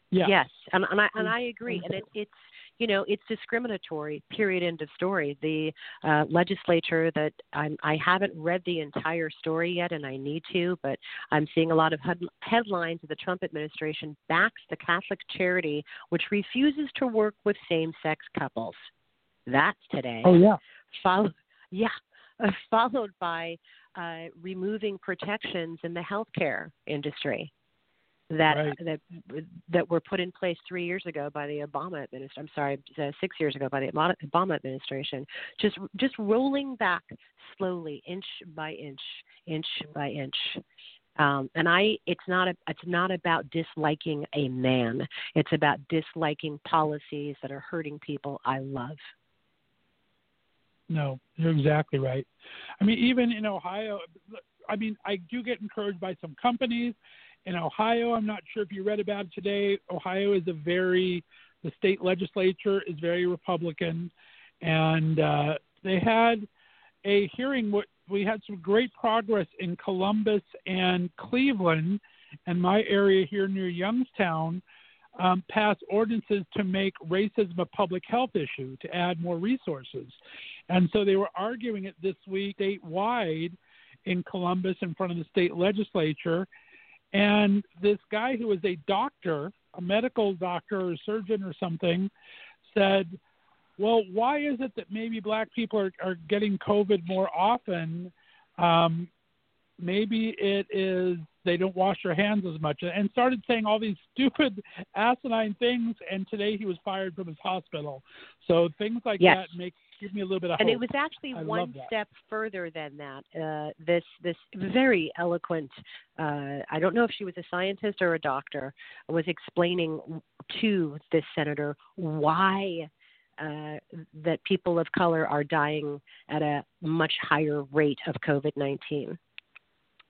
Yeah. Yes, and, and I and mm. I agree, and it, it's you know it's discriminatory. Period. End of story. The uh, legislature that I'm, I haven't read the entire story yet, and I need to, but I'm seeing a lot of head, headlines that the Trump administration backs the Catholic charity which refuses to work with same-sex couples. That's today. Oh yeah. Follow, yeah, uh, followed by uh, removing protections in the healthcare industry that Right. that that were put in place three years ago by the Obama administration. I'm sorry, uh, six years ago by the Obama- Obama administration. Just just rolling back slowly, inch by inch, inch by inch. Um, and I, it's not a, it's not about disliking a man. It's about disliking policies that are hurting people I love. No, you're exactly right. I mean, even in Ohio, I mean, I do get encouraged by some companies. In Ohio, I'm not sure if you read about it today. Ohio is a very, the state legislature is very Republican, and uh, they had a hearing. What we had some great progress in Columbus and Cleveland, and my area here near Youngstown. Um, ordinances to make racism a public health issue to add more resources. And so they were arguing it this week statewide in Columbus in front of the state legislature. And this guy who was a doctor, a medical doctor or surgeon or something, said, Well, why is it that maybe black people are, are getting COVID more often? Um, maybe it is they don't wash their hands as much and started saying all these stupid asinine things and today he was fired from his hospital so things like Yes. that make give me a little bit of hope. and hope it was actually I one step further than that. Uh, this this very eloquent. Uh, I don't know if she was a scientist or a doctor. Was explaining to this senator why. Uh, that people of color are dying at a much higher rate of COVID 19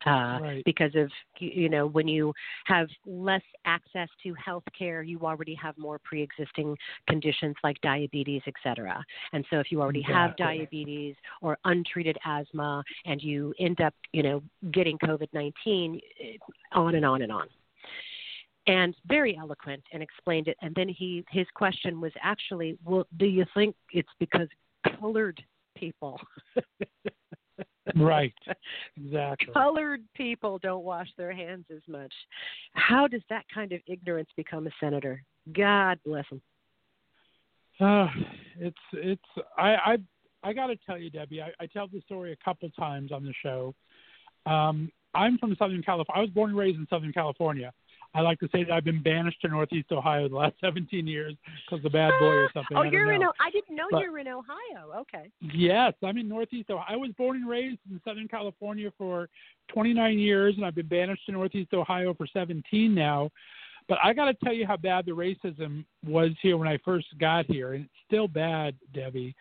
uh, Right. because of you know when you have less access to health care you already have more pre-existing conditions like diabetes et cetera. And so if you already have diabetes or untreated asthma and you end up you know getting covid-19 eh, on and on and on. And very eloquent and explained it. And then he his question was actually well do you think it's because colored people right exactly colored people don't wash their hands as much. How does that kind of ignorance become a senator? God bless him. Uh, it's it's I I I got to tell you, Debby. I, I tell this story a couple times on the show. Um, I'm from Southern California. I was born and raised in Southern California. I like to say that I've been banished to Northeast Ohio the last 17 years because of bad boy or ah! something. Oh, you're in. know. O- I didn't know But- you were in Ohio. Okay. Yes, I'm in Northeast Ohio. I was born and raised in Southern California for 29 years, and I've been banished to Northeast Ohio for 17 now. But I got to tell you how bad the racism was here when I first got here, and it's still bad, Debby.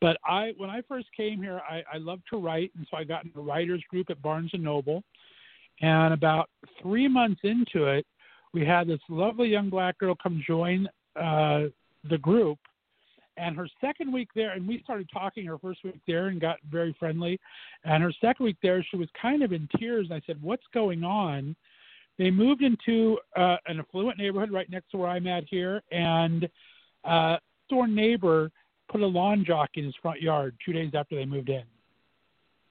But I, when I first came here, I, I loved to write, and so I got in a writers group at Barnes and Noble. And about three months into it, we had this lovely young black girl come join uh, the group. And her second week there, and we started talking her first week there and got very friendly. And her second week there, she was kind of in tears. And I said, What's going on? They moved into uh, an affluent neighborhood right next to where I'm at here. And uh, door neighbor put a lawn jockey in his front yard two days after they moved in.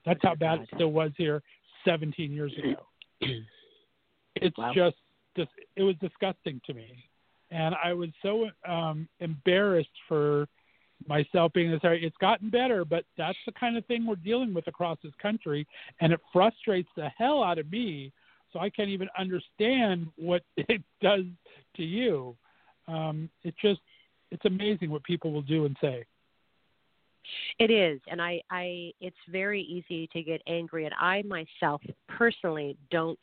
That's how bad it still was here 17 years ago. it's Wow. just, just, it was disgusting to me. And I was so um, embarrassed for myself being in this area. It's gotten better, but that's the kind of thing we're dealing with across this country. And it frustrates the hell out of me. So I can't even understand what it does to you. Um, it just, it's amazing what people will do and say. It is, and I, I, it's very easy to get angry, and I myself personally don't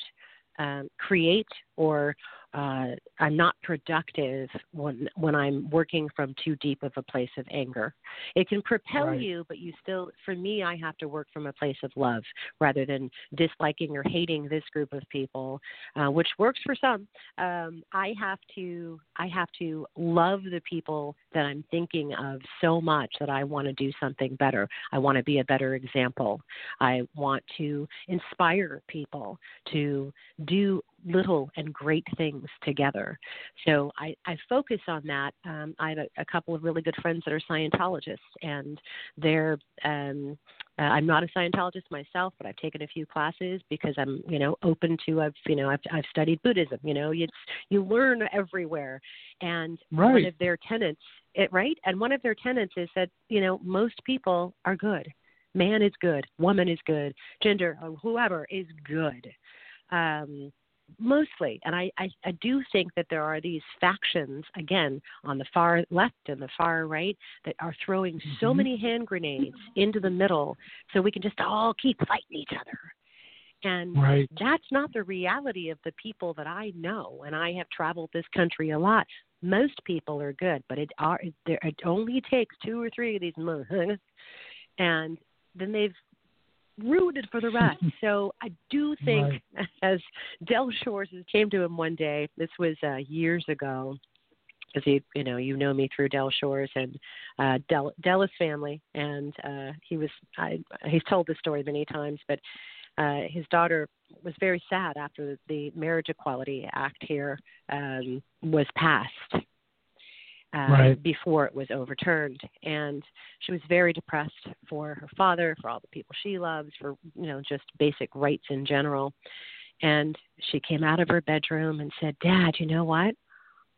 um, create or uh, I'm not productive when when I'm working from too deep of a place of anger. It can propel Right. you, but you still, for me, I have to work from a place of love rather than disliking or hating this group of people, uh, which works for some. Um, I have to, I have to love the people that I'm thinking of so much that I want to do something better. I want to be a better example. I want to inspire people to do little and great things together. So I, I focus on that. Um, I have a, a couple of really good friends that are Scientologists, and they're. Um, uh, I'm not a Scientologist myself, but I've taken a few classes because I'm, you know, open to. I've, you know, I've, I've studied Buddhism. You know, it's you learn everywhere, and right. one of their tenets, it right, and one of their tenets is that you know most people are good. Man is good, woman is good, gender, or whoever is good. Um, mostly and I, I i do think that there are these factions again on the far left and the far right that are throwing so Mhm. many hand grenades into the middle so we can just all keep fighting each other and Right. that's not the reality of the people that i know and i have traveled this country a lot most people are good but it are there it only takes two or three of these months and then they've it for the rest. so I do think, as Del Shores came to him one day, this was uh, years ago, because he, you know, you know me through Del Shores and uh, Del Della's family, and uh, he was, I, he's told this story many times, but uh, his daughter was very sad after the Marriage Equality Act here um, was passed. Uh, Right. Before it was overturned, and she was very depressed for her father, for all the people she loves, for you know just basic rights in general. And she came out of her bedroom and said, "Dad, you know what?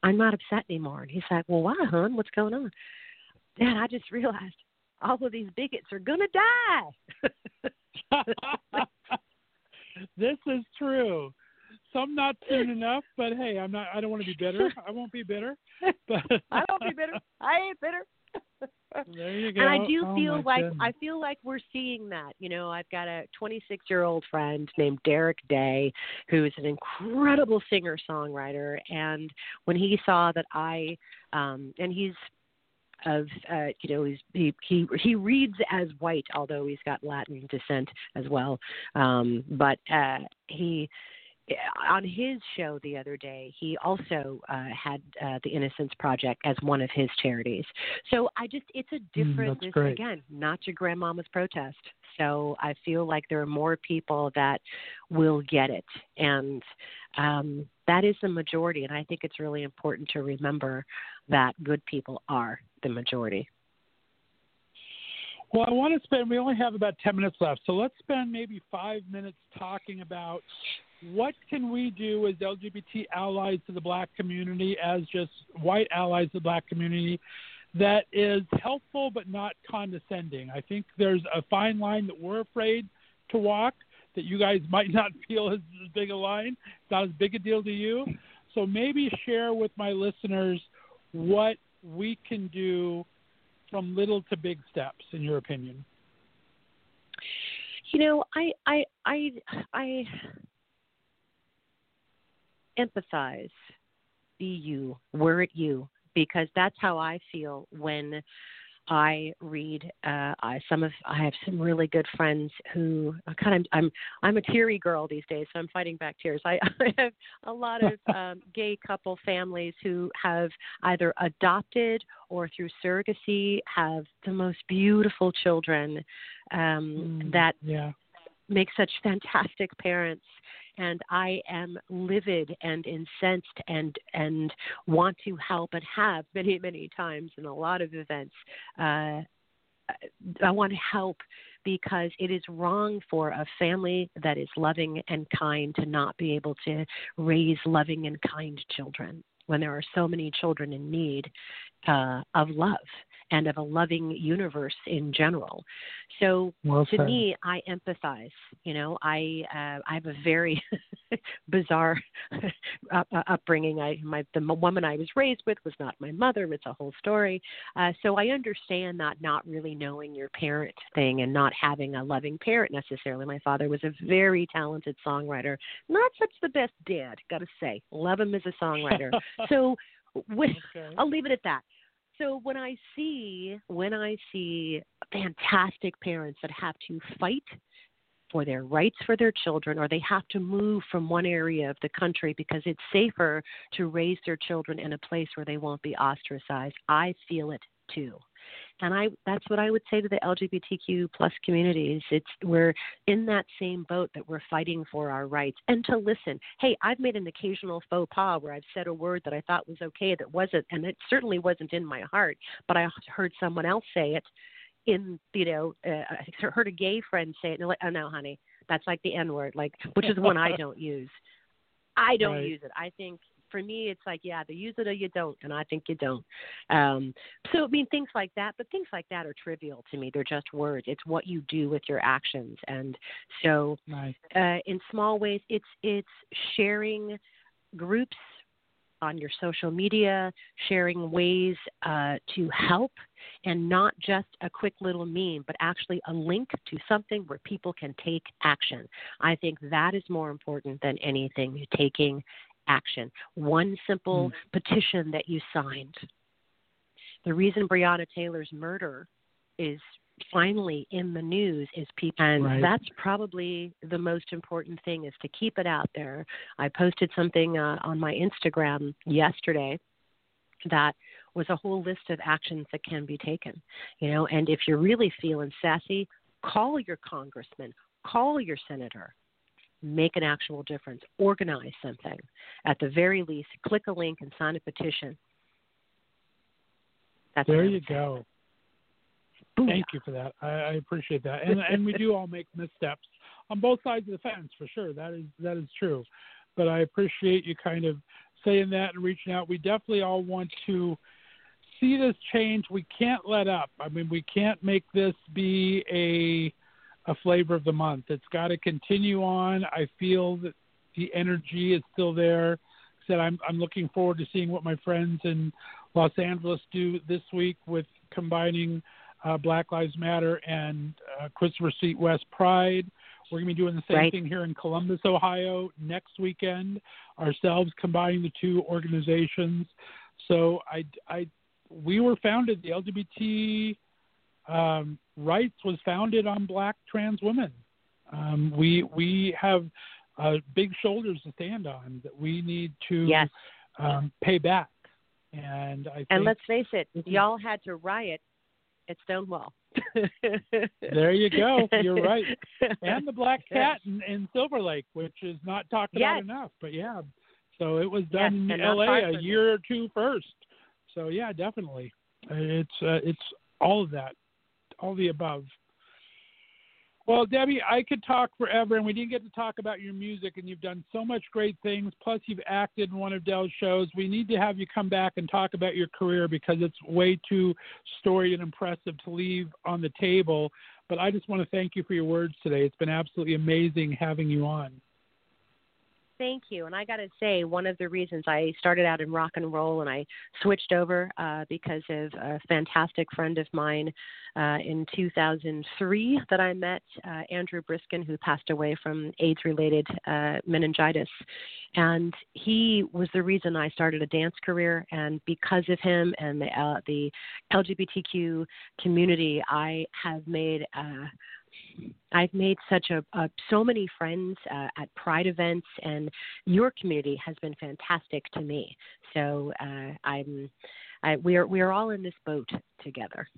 I'm not upset anymore." And he's like, "Well, why, hon? What's going on?" Dad, I just realized all of these bigots are gonna die. this is true. Some not soon enough, but hey, I'm not. I don't want to be bitter. I won't be bitter. But I won't be bitter. I ain't bitter. there you go. And I do Oh, feel like goodness. I feel like we're seeing that. You know, I've got a 26 year old friend named Derek Day, who is an incredible singer songwriter. And when he saw that I, um, and he's of uh, you know he's he he he reads as white, although he's got Latin descent as well. Um, but uh, he on his show the other day, he also uh, had uh, the Innocence Project as one of his charities. So I just, it's a different, that's it's, again, not your grandmama's protest. So I feel like there are more people that will get it. And um, that is the majority. And I think it's really important to remember that good people are the majority. Well, I want to spend. We only have about ten minutes left, so let's spend maybe five minutes talking about what can we do as LGBT allies to the Black community, as just white allies to the Black community, that is helpful but not condescending. I think there's a fine line that we're afraid to walk. That you guys might not feel as big a line. Not as big a deal to you. So maybe share with my listeners what we can do from little to big steps, in your opinion? You know, I I I I empathize. Be you, word you, because that's how I feel when I read. Uh, I some of I have some really good friends who kind of I'm I'm a teary girl these days, so I'm fighting back tears. I, I have a lot of um, gay couple families who have either adopted or through surrogacy have the most beautiful children um, Mm, that yeah. Make such fantastic parents and I am livid and incensed and and want to help and have many many times in a lot of events. Uh, I want to help because it is wrong for a family that is loving and kind to not be able to raise loving and kind children when there are so many children in need uh, of love and of a loving universe in general. So Well to me, I empathize. You know, I uh, I have a very bizarre up, uh, upbringing. I my the m- woman I was raised with was not my mother. It's a whole story. Uh, so I understand that not really knowing your parent thing and not having a loving parent necessarily. My father was a very talented songwriter, not such the best dad, got to say. Love him as a songwriter. so with, Okay. I'll leave it at that. So when I see when I see fantastic parents that have to fight for their rights for their children or they have to move from one area of the country because it's safer to raise their children in a place where they won't be ostracized, I feel it too. And I that's what I would say to the LGBTQ plus communities. It's we're in that same boat that we're fighting for our rights and to listen. Hey, I've made an occasional faux pas where I've said a word that I thought was okay that wasn't and it certainly wasn't in my heart, but I heard someone else say it in you know uh, I heard a gay friend say it and they're like, oh no, honey, that's like the N word, like which is one I don't use. I don't Right. use it. I think for me it's like yeah, either use it or you don't, and I think you don't. Um, so I mean things like that, but things like that are trivial to me. They're just words. It's what you do with your actions, and so Nice. uh, in small ways, it's it's sharing groups on your social media, sharing ways uh, to help, and not just a quick little meme, but actually a link to something where people can take action. I think that is more important than anything. Taking action. One simple petition that you signed. The reason Breonna Taylor's murder is finally in the news is people and Right. that's probably the most important thing is to keep it out there i posted something uh, on my instagram yesterday that was a whole list of actions that can be taken you know and if you're really feeling sassy call your congressman call your senator make an actual difference organize something at the very least click a link and sign a petition that's There you go. Booyah. Thank you for that. I, I appreciate that. And and we do all make missteps on both sides of the fence for sure. That is that is true. But I appreciate you kind of saying that and reaching out. We definitely all want to see this change. We can't let up. I mean, we can't make this be a a flavor of the month. It's got to continue on. I feel that the energy is still there. Said I'm I'm looking forward to seeing what my friends in Los Angeles do this week with combining uh, Black Lives Matter and uh, Christopher Street West Pride. We're going to be doing the same Right. thing here in Columbus, Ohio next weekend, ourselves combining the two organizations. So I, I, we were founded, the LGBT um, rights was founded on black trans women. Um, we, we have uh, big shoulders to stand on that we need to yes um, pay back. And I think and let's face it y'all had to riot at stonewall There you go. You're right. and the black cat in, in Silver Lake, which is not talked about enough. But yeah, so it was Yes, done in L.A. a year or two first. So yeah, definitely, it's uh, it's all of that, all the above. Well, Debby, I could talk forever, and we didn't get to talk about your music, and you've done so much great things. Plus, you've acted in one of Del's shows. We need to have you come back and talk about your career because it's way too storied and impressive to leave on the table. But I just want to thank you for your words today. It's been absolutely amazing having you on. Thank you. And I got to say, one of the reasons I started out in rock and roll and I switched over uh, because of a fantastic friend of mine uh, in 2003 that I met, uh, Andrew Briskin, who passed away from AIDS related uh, meningitis. And he was the reason I started a dance career. And because of him and the, uh, the LGBTQ community, I have made. I've made such a, a so many friends uh, at Pride events, and your community has been fantastic to me. So uh, I'm, I, we are we are all in this boat together.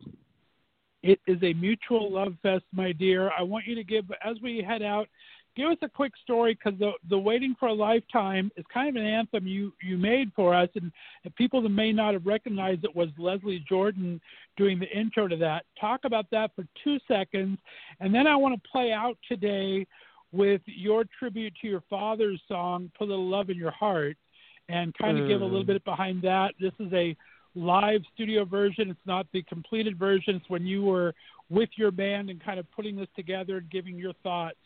It is a mutual love fest, my dear. I want you to give as we head out. Give us a quick story because the the waiting for a lifetime is kind of an anthem you you made for us, and, and people that may not have recognized it was Leslie Jordan doing the intro to that. Talk about that for two seconds, and then I want to play out today with your tribute to your father's song "Put a Little Love in Your Heart," and kind of give a little mm. bit behind that. This is a live studio version. It's not the completed version. It's when you were with your band and kind of putting this together and giving your thoughts.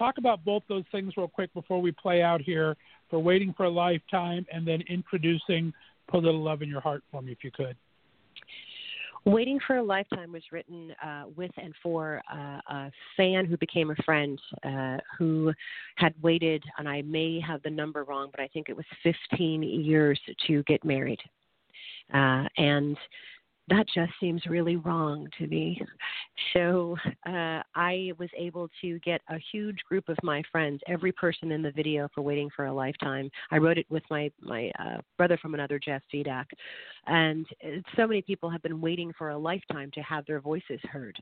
Talk about both those things real quick before we play out here for Waiting for a Lifetime and then introducing Put a Little Love in Your Heart for me, if you could. Waiting for a Lifetime was written uh, with and for uh, a fan who became a friend uh, who had waited, and I may have the number wrong, but I think it was 15 years to get married. Uh, and that just seems really wrong to me. So uh, I was able to get a huge group of my friends, every person in the video for Waiting for a Lifetime. I wrote it with my my uh, brother from another, Jeff Fedak, and uh, so many people have been waiting for a lifetime to have their voices heard.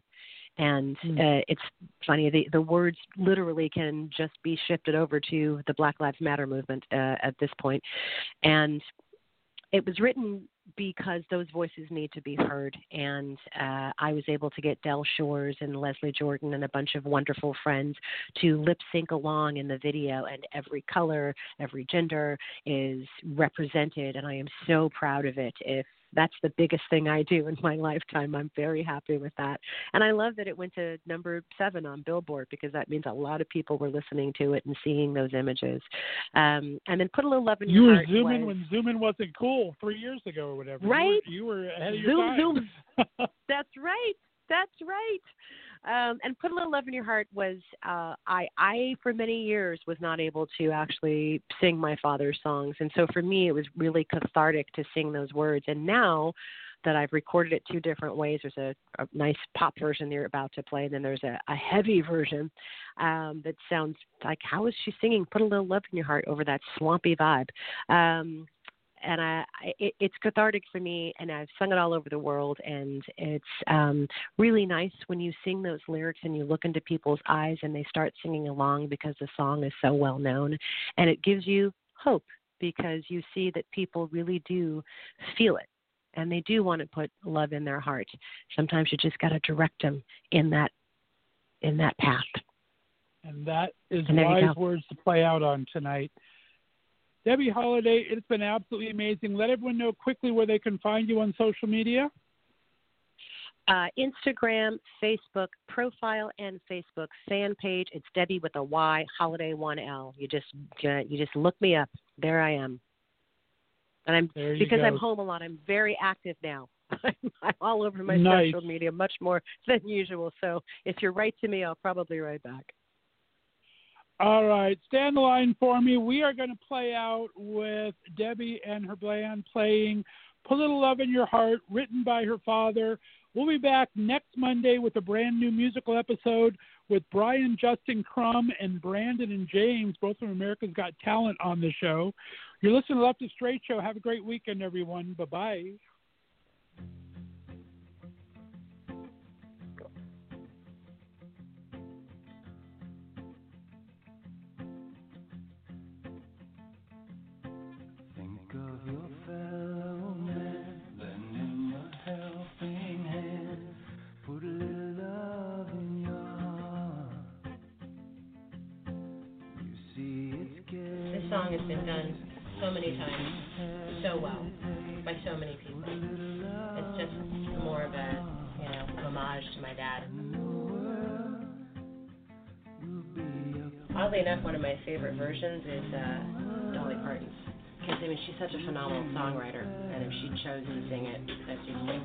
And uh, it's funny the the words literally can just be shifted over to the Black Lives Matter movement uh, at this point, and it was written because those voices need to be heard. And uh, I was able to get Del Shores and Leslie Jordan and a bunch of wonderful friends to lip sync along in the video, and every color, every gender is represented. And I am so proud of it. If that's the biggest thing I do in my lifetime. I'm very happy with that. And I love that it went to number seven on Billboard because that means a lot of people were listening to it and seeing those images. Um, and then put a little love in you your heart. You were zooming was- when zooming wasn't cool three years ago or whatever. Right? You were, you were ahead of your Zoom, time. zoom. That's right. That's right. Um, and put a little love in your heart was uh, I I for many years was not able to actually sing my father's songs, and so for me it was really cathartic to sing those words. And now that I've recorded it two different ways, there's a, a nice pop version you're about to play, and then there's a, a heavy version um, that sounds like how is she singing? Put a little love in your heart over that swampy vibe. Um, and I, it, it's cathartic for me and I've sung it all over the world and it's um really nice when you sing those lyrics and you look into people's eyes and they start singing along because the song is so well known and it gives you hope because you see that people really do feel it and they do want to put love in their heart. Sometimes you just got to direct them in that in that path. And that is And wise words to play out on tonight. Debby Holiday, it's been absolutely amazing. Let everyone know quickly where they can find you on social media. uh, Instagram, Facebook profile, and Facebook fan page. It's Debbie with a Y, Holiday One L. You just uh, you just look me up. There I am. And I'm because I'm home a lot. I'm very active now. I'm, I'm all over my Nice. social media much more than usual. So if you write to me, I'll probably write back. All right, stand the line for me. We are going to play out with Debby and her band playing Put a Little Love in Your Heart, written by her father. We'll be back next Monday with a brand new musical episode with Brian Justin Crum and Brandon and James, both from America's Got Talent, on the show. You're listening to Left of Straight Show. Have a great weekend, everyone. Bye bye. Song has been done so many times, so well, by so many people. It's just more of a, you know, homage to my dad. oddly enough, one of my favorite versions is uh, Dolly Parton's. Because I mean, she's such a phenomenal songwriter, and if she chose to sing it, that's just know,